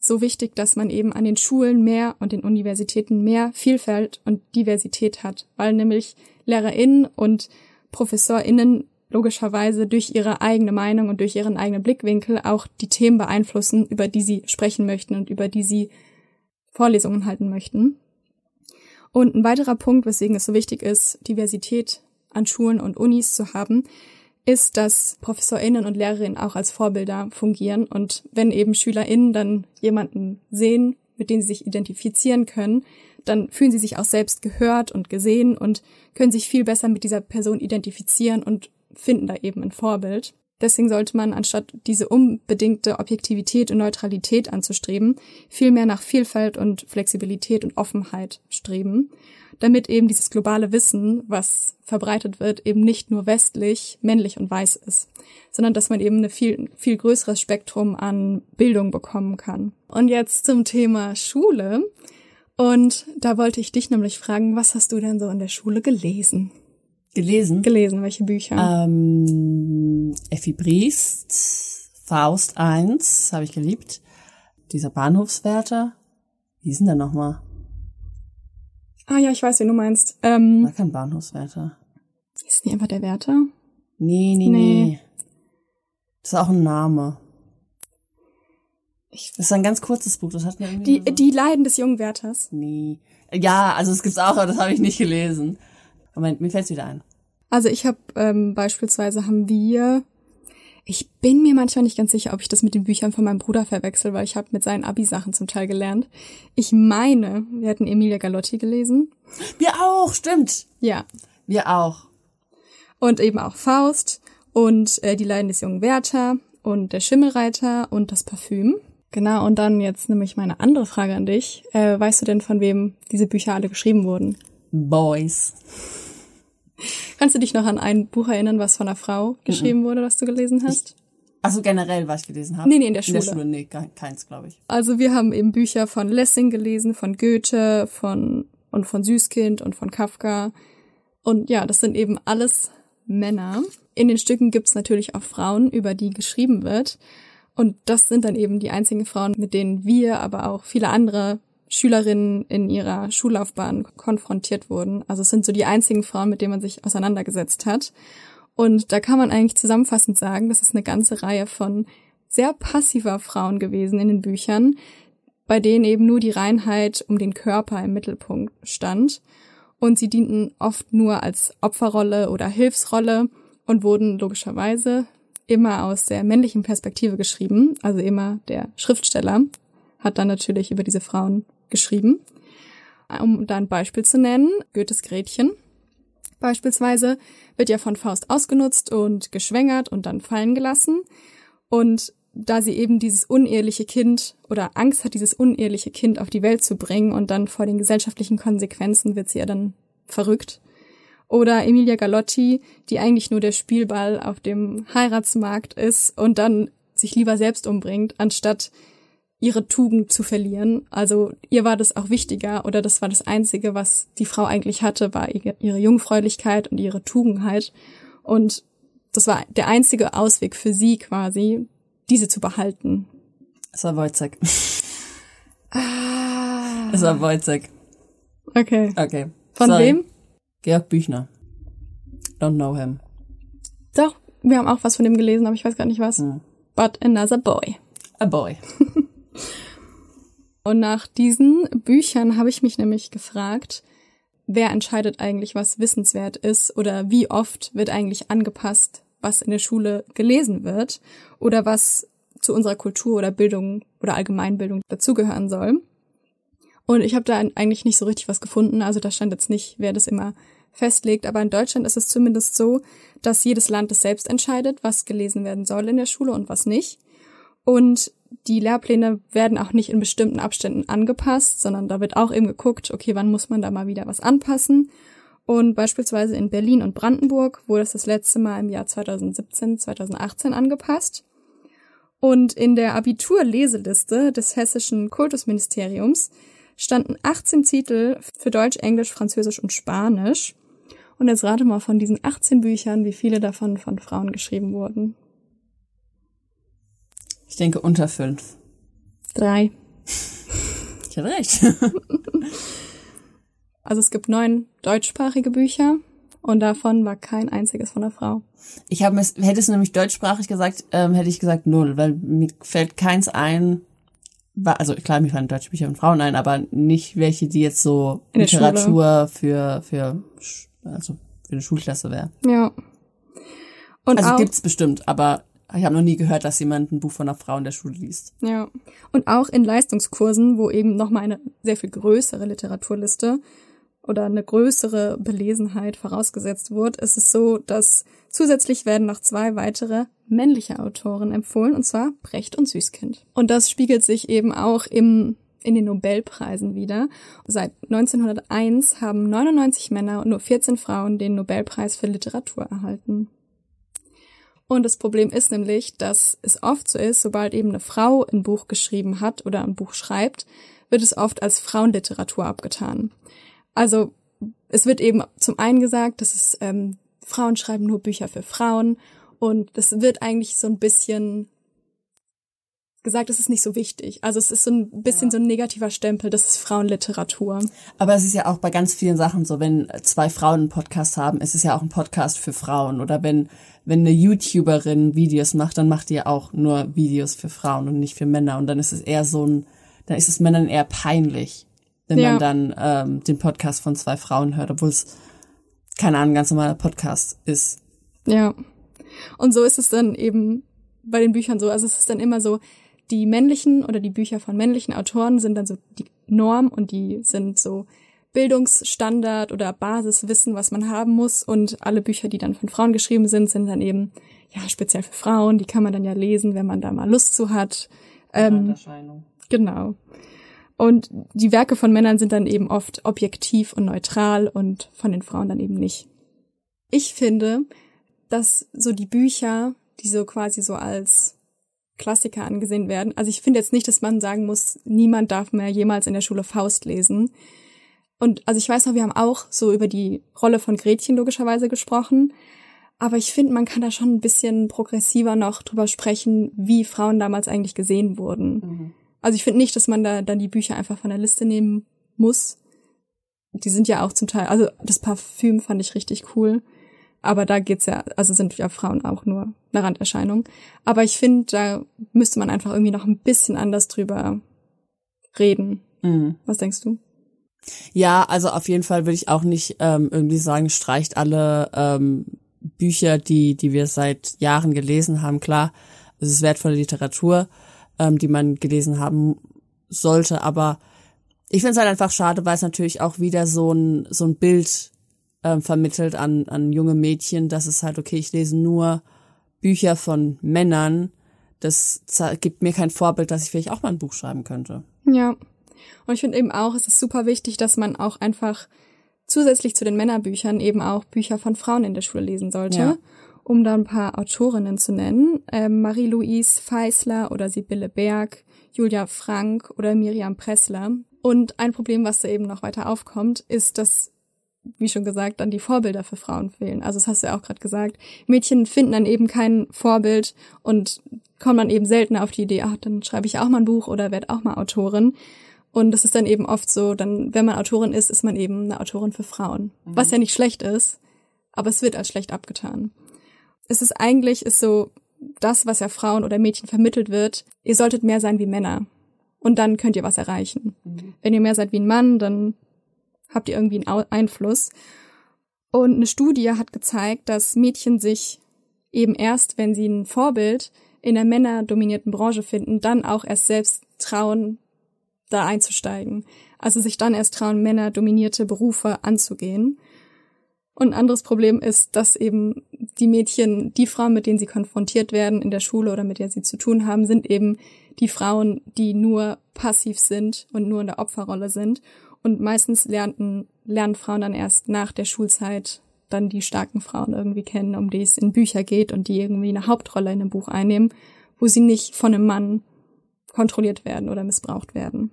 so wichtig, dass man eben an den Schulen mehr und den Universitäten mehr Vielfalt und Diversität hat, weil nämlich LehrerInnen und ProfessorInnen logischerweise durch ihre eigene Meinung und durch ihren eigenen Blickwinkel auch die Themen beeinflussen, über die sie sprechen möchten und über die sie Vorlesungen halten möchten. Und ein weiterer Punkt, weswegen es so wichtig ist, Diversität an Schulen und Unis zu haben, ist, dass ProfessorInnen und Lehrerinnen auch als Vorbilder fungieren und wenn eben SchülerInnen dann jemanden sehen, mit dem sie sich identifizieren können, dann fühlen sie sich auch selbst gehört und gesehen und können sich viel besser mit dieser Person identifizieren und finden da eben ein Vorbild. Deswegen sollte man, anstatt diese unbedingte Objektivität und Neutralität anzustreben, viel mehr nach Vielfalt und Flexibilität und Offenheit streben, damit eben dieses globale Wissen, was verbreitet wird, eben nicht nur westlich, männlich und weiß ist, sondern dass man eben ein viel, viel größeres Spektrum an Bildung bekommen kann. Und jetzt zum Thema Schule. Und da wollte ich dich nämlich fragen, was hast du denn so in der Schule gelesen? Gelesen? Gelesen, welche Bücher? Ähm, Effi Briest, Faust 1, habe ich geliebt. Dieser Bahnhofswärter. Wie ist denn der nochmal? Ah ja, ich weiß, wen du meinst. Ähm, War kein Bahnhofswärter. ist nicht einfach der Wärter? Nee, nee, Nee. nee. Das ist auch ein Name. Ich- das ist ein ganz kurzes Buch, das hat mir Die, so die Leiden des jungen Wärters. Nee. Ja, also es gibt's auch, aber das habe ich nicht gelesen. Moment, mir fällt's wieder ein. Also ich habe ähm, beispielsweise haben wir, ich bin mir manchmal nicht ganz sicher, ob ich das mit den Büchern von meinem Bruder verwechsel, weil ich habe mit seinen Abi-Sachen zum Teil gelernt. Ich meine, wir hätten Emilia Galotti gelesen. Wir auch, stimmt. Ja. Wir auch. Und eben auch Faust und äh, die Leiden des jungen Wärter und der Schimmelreiter und das Parfüm. Genau, und dann jetzt nämlich meine andere Frage an dich. Äh, weißt du denn, von wem diese Bücher alle geschrieben wurden? Boys. Kannst du dich noch an ein Buch erinnern, was von einer Frau geschrieben wurde, das du gelesen hast? Also generell, was ich gelesen habe? Nee, nee, in der In der Schule. Schule, nee, ke- keins, glaube ich. Also wir haben eben Bücher von Lessing gelesen, von Goethe, von und von Süßkind und von Kafka. Und ja, das sind eben alles Männer. In den Stücken gibt's natürlich auch Frauen, über die geschrieben wird. Und das sind dann eben die einzigen Frauen, mit denen wir, aber auch viele andere Schülerinnen in ihrer Schullaufbahn konfrontiert wurden. Also es sind so die einzigen Frauen, mit denen man sich auseinandergesetzt hat. Und da kann man eigentlich zusammenfassend sagen, das ist eine ganze Reihe von sehr passiver Frauen gewesen in den Büchern, bei denen eben nur die Reinheit um den Körper im Mittelpunkt stand. Und sie dienten oft nur als Opferrolle oder Hilfsrolle und wurden logischerweise immer aus der männlichen Perspektive geschrieben. Also immer der Schriftsteller hat dann natürlich über diese Frauen geschrieben. Um da ein Beispiel zu nennen, Goethes Gretchen beispielsweise wird ja von Faust ausgenutzt und geschwängert und dann fallen gelassen. Und da sie eben dieses uneheliche Kind oder Angst hat, dieses uneheliche Kind auf die Welt zu bringen und dann vor den gesellschaftlichen Konsequenzen wird sie ja dann verrückt. Oder Emilia Galotti, die eigentlich nur der Spielball auf dem Heiratsmarkt ist und dann sich lieber selbst umbringt, anstatt ihre Tugend zu verlieren. Also ihr war das auch wichtiger oder das war das Einzige, was die Frau eigentlich hatte, war ihre Jungfräulichkeit und ihre Tugendheit. Und das war der einzige Ausweg für sie quasi, diese zu behalten. Es war Wojciech. Ah. Es war Wojciech. Okay. Okay. Von Sorry. wem? Georg Büchner. Don't know him. Doch, wir haben auch was von dem gelesen, aber ich weiß gar nicht was. Hm. But another boy. A boy. Und nach diesen Büchern habe ich mich nämlich gefragt, wer entscheidet eigentlich, was wissenswert ist oder wie oft wird eigentlich angepasst, was in der Schule gelesen wird oder was zu unserer Kultur oder Bildung oder Allgemeinbildung dazugehören soll. Und ich habe da eigentlich nicht so richtig was gefunden. Also da stand jetzt nicht, wer das immer festlegt. Aber in Deutschland ist es zumindest so, dass jedes Land es selbst entscheidet, was gelesen werden soll in der Schule und was nicht. Und die Lehrpläne werden auch nicht in bestimmten Abständen angepasst, sondern da wird auch eben geguckt, okay, wann muss man da mal wieder was anpassen. Und beispielsweise in Berlin und Brandenburg wurde es das letzte Mal im Jahr 2017, 2018 angepasst. Und in der Abiturleseliste des hessischen Kultusministeriums standen 18 Titel für Deutsch, Englisch, Französisch und Spanisch. Und jetzt rate mal von diesen 18 Büchern, wie viele davon von Frauen geschrieben wurden. Ich denke unter fünf. Drei. Ich hatte recht. also es gibt neun deutschsprachige Bücher und davon war kein einziges von einer Frau. Ich habe hättest du nämlich deutschsprachig gesagt, ähm, hätte ich gesagt null, weil mir fällt keins ein. Also klar, mir fallen deutsche Bücher von Frauen ein, aber nicht welche, die jetzt so In Literatur für für also für eine Schulklasse wäre. Ja. Und also gibt's bestimmt, aber ich habe noch nie gehört, dass jemand ein Buch von einer Frau in der Schule liest. Ja. Und auch in Leistungskursen, wo eben nochmal eine sehr viel größere Literaturliste oder eine größere Belesenheit vorausgesetzt wird, ist es so, dass zusätzlich werden noch zwei weitere männliche Autoren empfohlen, und zwar Brecht und Süßkind. Und das spiegelt sich eben auch im in den Nobelpreisen wieder. Seit 1901 haben 99 Männer und nur 14 Frauen den Nobelpreis für Literatur erhalten. Und das Problem ist nämlich, dass es oft so ist, sobald eben eine Frau ein Buch geschrieben hat oder ein Buch schreibt, wird es oft als Frauenliteratur abgetan. Also es wird eben zum einen gesagt, dass es ähm, Frauen schreiben nur Bücher für Frauen und das wird eigentlich so ein bisschen gesagt, es ist nicht so wichtig. Also es ist so ein bisschen ja. so ein negativer Stempel, das ist Frauenliteratur. Aber es ist ja auch bei ganz vielen Sachen so, wenn zwei Frauen einen Podcast haben, ist es ja auch ein Podcast für Frauen. Oder wenn, wenn eine YouTuberin Videos macht, dann macht die ja auch nur Videos für Frauen und nicht für Männer. Und dann ist es eher so ein, dann ist es Männern eher peinlich, wenn ja. man dann ähm, den Podcast von zwei Frauen hört, obwohl es, keine Ahnung, ganz normaler Podcast ist. Ja. Und so ist es dann eben bei den Büchern so. Also es ist dann immer so, die männlichen oder die Bücher von männlichen Autoren sind dann so die Norm und die sind so Bildungsstandard oder Basiswissen, was man haben muss. Und alle Bücher, die dann von Frauen geschrieben sind, sind dann eben ja speziell für Frauen. Die kann man dann ja lesen, wenn man da mal Lust zu hat. Ähm, genau. Und die Werke von Männern sind dann eben oft objektiv und neutral und von den Frauen dann eben nicht. Ich finde, dass so die Bücher, die so quasi so als Klassiker angesehen werden. Also ich finde jetzt nicht, dass man sagen muss, niemand darf mehr jemals in der Schule Faust lesen. Und also ich weiß noch, wir haben auch so über die Rolle von Gretchen logischerweise gesprochen. Aber ich finde, man kann da schon ein bisschen progressiver noch drüber sprechen, wie Frauen damals eigentlich gesehen wurden. Mhm. Also ich finde nicht, dass man da dann die Bücher einfach von der Liste nehmen muss. Die sind ja auch zum Teil, also das Parfüm fand ich richtig cool. Aber da geht's ja, also sind ja Frauen auch nur eine Randerscheinung. Aber ich finde, da müsste man einfach irgendwie noch ein bisschen anders drüber reden. Mhm. Was denkst du? Ja, also auf jeden Fall würde ich auch nicht ähm, irgendwie sagen, streicht alle ähm, Bücher, die, die wir seit Jahren gelesen haben. Klar, es ist wertvolle Literatur, ähm, die man gelesen haben sollte, aber ich finde es halt einfach schade, weil es natürlich auch wieder so ein, so ein Bild ähm, vermittelt an, an junge Mädchen, dass es halt, okay, ich lese nur Bücher von Männern. Das gibt mir kein Vorbild, dass ich vielleicht auch mal ein Buch schreiben könnte. Ja. Und ich finde eben auch, es ist super wichtig, dass man auch einfach zusätzlich zu den Männerbüchern eben auch Bücher von Frauen in der Schule lesen sollte. Ja. Um da ein paar Autorinnen zu nennen. Ähm, Marie-Louise Feisler oder Sibylle Berg, Julia Frank oder Miriam Pressler. Und ein Problem, was da eben noch weiter aufkommt, ist, dass wie schon gesagt, dann die Vorbilder für Frauen fehlen. Also das hast du ja auch gerade gesagt. Mädchen finden dann eben kein Vorbild und kommen dann eben seltener auf die Idee, ach, dann schreibe ich auch mal ein Buch oder werde auch mal Autorin. Und das ist dann eben oft so, dann, wenn man Autorin ist, ist man eben eine Autorin für Frauen. Mhm. Was ja nicht schlecht ist, aber es wird als schlecht abgetan. Es ist eigentlich, ist so, das, was ja Frauen oder Mädchen vermittelt wird, ihr solltet mehr sein wie Männer. Und dann könnt ihr was erreichen. Mhm. Wenn ihr mehr seid wie ein Mann, dann habt ihr irgendwie einen Einfluss. Und eine Studie hat gezeigt, dass Mädchen sich eben erst, wenn sie ein Vorbild in einer männerdominierten Branche finden, dann auch erst selbst trauen, da einzusteigen. Also sich dann erst trauen, Männer dominierte Berufe anzugehen. Und ein anderes Problem ist, dass eben die Mädchen, die Frauen, mit denen sie konfrontiert werden in der Schule oder mit denen sie zu tun haben, sind eben die Frauen, die nur passiv sind und nur in der Opferrolle sind. Und meistens lernten, lernen Frauen dann erst nach der Schulzeit dann die starken Frauen irgendwie kennen, um die es in Bücher geht und die irgendwie eine Hauptrolle in einem Buch einnehmen, wo sie nicht von einem Mann kontrolliert werden oder missbraucht werden.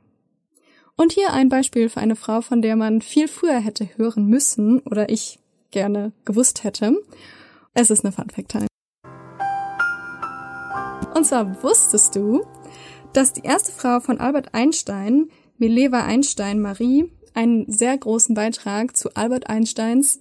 Und hier ein Beispiel für eine Frau, von der man viel früher hätte hören müssen oder ich gerne gewusst hätte. Es ist eine Fun Fact Time. Und zwar wusstest du, dass die erste Frau von Albert Einstein, Mileva Einstein Marie, einen sehr großen Beitrag zu Albert Einsteins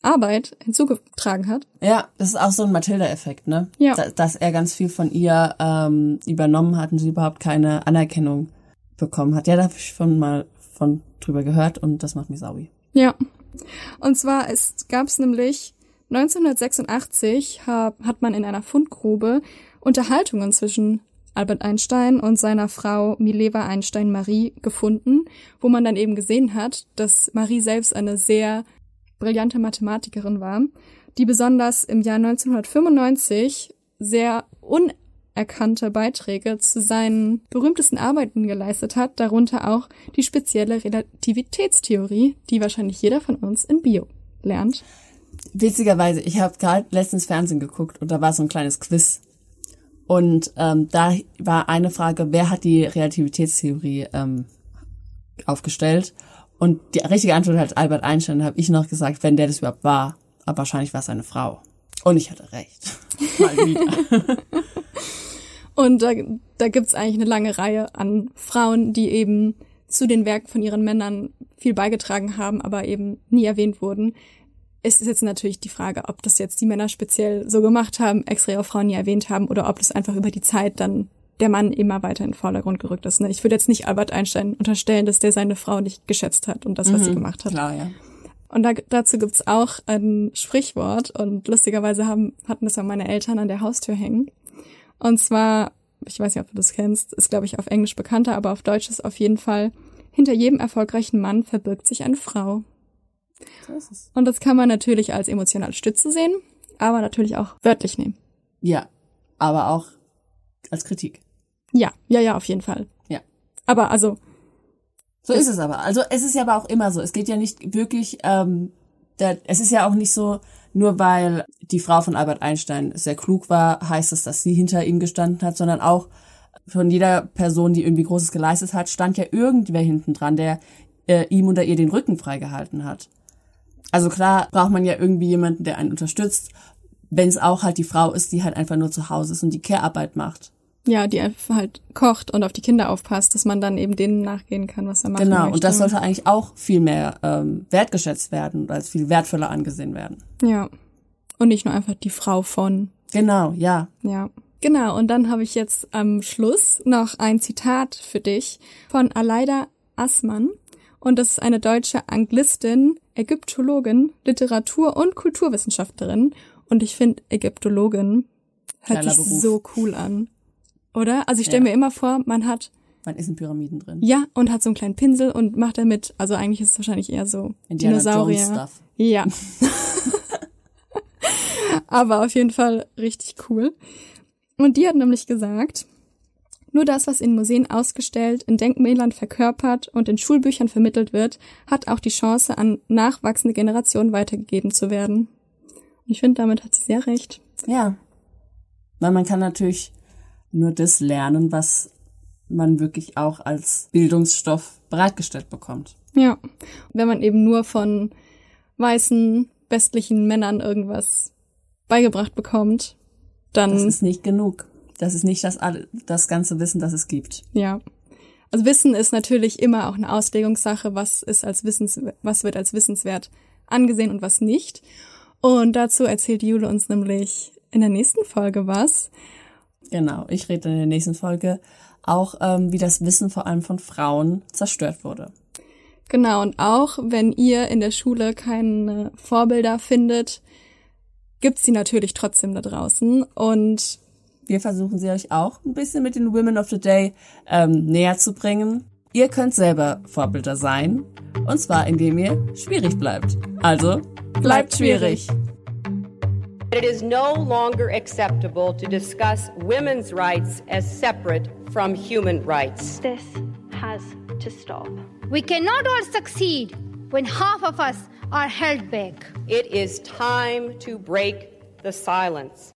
Arbeit hinzugetragen hat. Ja, das ist auch so ein Matilda-Effekt, ne? Ja. Da, dass er ganz viel von ihr ähm, übernommen hat und sie überhaupt keine Anerkennung bekommen hat. Ja, da habe ich schon mal von drüber gehört und das macht mich saui. Ja. Und zwar es gab es nämlich 1986 hab, hat man in einer Fundgrube Unterhaltungen zwischen Albert Einstein und seiner Frau Mileva Einstein Marie gefunden, wo man dann eben gesehen hat, dass Marie selbst eine sehr brillante Mathematikerin war, die besonders im Jahr 1995 sehr unerkannte Beiträge zu seinen berühmtesten Arbeiten geleistet hat, darunter auch die spezielle Relativitätstheorie, die wahrscheinlich jeder von uns in Bio lernt. Witzigerweise, ich habe gerade letztens Fernsehen geguckt und da war so ein kleines Quiz. Und ähm, da war eine Frage, wer hat die Relativitätstheorie ähm, aufgestellt? Und die richtige Antwort hat Albert Einstein, habe ich noch gesagt, wenn der das überhaupt war. Aber wahrscheinlich war es eine Frau. Und ich hatte recht. Mal wieder. Und da, da gibt's eigentlich eine lange Reihe an Frauen, die eben zu den Werken von ihren Männern viel beigetragen haben, aber eben nie erwähnt wurden. Es ist jetzt natürlich die Frage, ob das jetzt die Männer speziell so gemacht haben, extra ihre Frauen nie erwähnt haben, oder ob das einfach über die Zeit dann der Mann immer weiter in den Vordergrund gerückt ist. Ne? Ich würde jetzt nicht Albert Einstein unterstellen, dass der seine Frau nicht geschätzt hat und das, was Mhm, sie gemacht hat. Klar, ja. Und da, dazu gibt's auch ein Sprichwort und lustigerweise haben, hatten das auch meine Eltern an der Haustür hängen. Und zwar, ich weiß nicht, ob du das kennst, ist glaube ich auf Englisch bekannter, aber auf Deutsch ist auf jeden Fall, hinter jedem erfolgreichen Mann verbirgt sich eine Frau. Es. Und das kann man natürlich als emotionale Stütze sehen, aber natürlich auch wörtlich nehmen. Ja, aber auch als Kritik. Ja, ja, ja, auf jeden Fall. Ja. Aber also, So ist es aber. Also es ist ja aber auch immer so. Es geht ja nicht wirklich, ähm, der, es ist ja auch nicht so, nur weil die Frau von Albert Einstein sehr klug war, heißt es, dass sie hinter ihm gestanden hat, sondern auch von jeder Person, die irgendwie Großes geleistet hat, stand ja irgendwer hinten dran, der äh, ihm oder ihr den Rücken freigehalten hat. Also klar braucht man ja irgendwie jemanden, der einen unterstützt, wenn es auch halt die Frau ist, die halt einfach nur zu Hause ist und die Care-Arbeit macht. ja, die einfach halt kocht und auf die Kinder aufpasst, dass man dann eben denen nachgehen kann, was er machen Genau, möchte. und das sollte eigentlich auch viel mehr ähm, wertgeschätzt werden und als viel wertvoller angesehen werden. Ja. Und nicht nur einfach die Frau von. Genau, ja. Ja. Genau, und dann habe ich jetzt am Schluss noch ein Zitat für dich von Aleida Assmann. Und das ist eine deutsche Anglistin, Ägyptologin, Literatur- und Kulturwissenschaftlerin. Und ich finde Ägyptologin hört Geiler sich Beruf. so cool an. Oder? Also ich stelle Ja. mir immer vor, man hat, Man ist in Pyramiden drin. ja, und hat so einen kleinen Pinsel und macht damit, also eigentlich ist es wahrscheinlich eher so Indiana Dinosaurier. Jones Stuff. Ja. Aber auf jeden Fall richtig cool. Und die hat nämlich gesagt, nur das, was in Museen ausgestellt, in Denkmälern verkörpert und in Schulbüchern vermittelt wird, hat auch die Chance, an nachwachsende Generationen weitergegeben zu werden. Und ich finde, damit hat sie sehr recht. Ja. Weil man kann natürlich nur das lernen, was man wirklich auch als Bildungsstoff bereitgestellt bekommt. Ja. Wenn man eben nur von weißen, westlichen Männern irgendwas beigebracht bekommt, dann Das ist nicht genug. Das ist nicht das, das ganze Wissen, das es gibt. Ja. Also Wissen ist natürlich immer auch eine Auslegungssache, was ist als Wissens, was wird als wissenswert angesehen und was nicht. Und dazu erzählt Jule uns nämlich in der nächsten Folge was. Genau. Ich rede in der nächsten Folge auch, ähm, wie das Wissen vor allem von Frauen zerstört wurde. Genau, und auch wenn ihr in der Schule keine Vorbilder findet, gibt's sie natürlich trotzdem da draußen. Und Wir versuchen sie euch auch ein bisschen mit den Women of the Day ähm, näher zu bringen. Ihr könnt selber Vorbilder sein. Und zwar, indem ihr schwierig bleibt. Also, bleibt schwierig. It is no longer acceptable to discuss women's rights as separate from human rights. This has to stop. We cannot all succeed when half of us are held back. It is time to break the silence.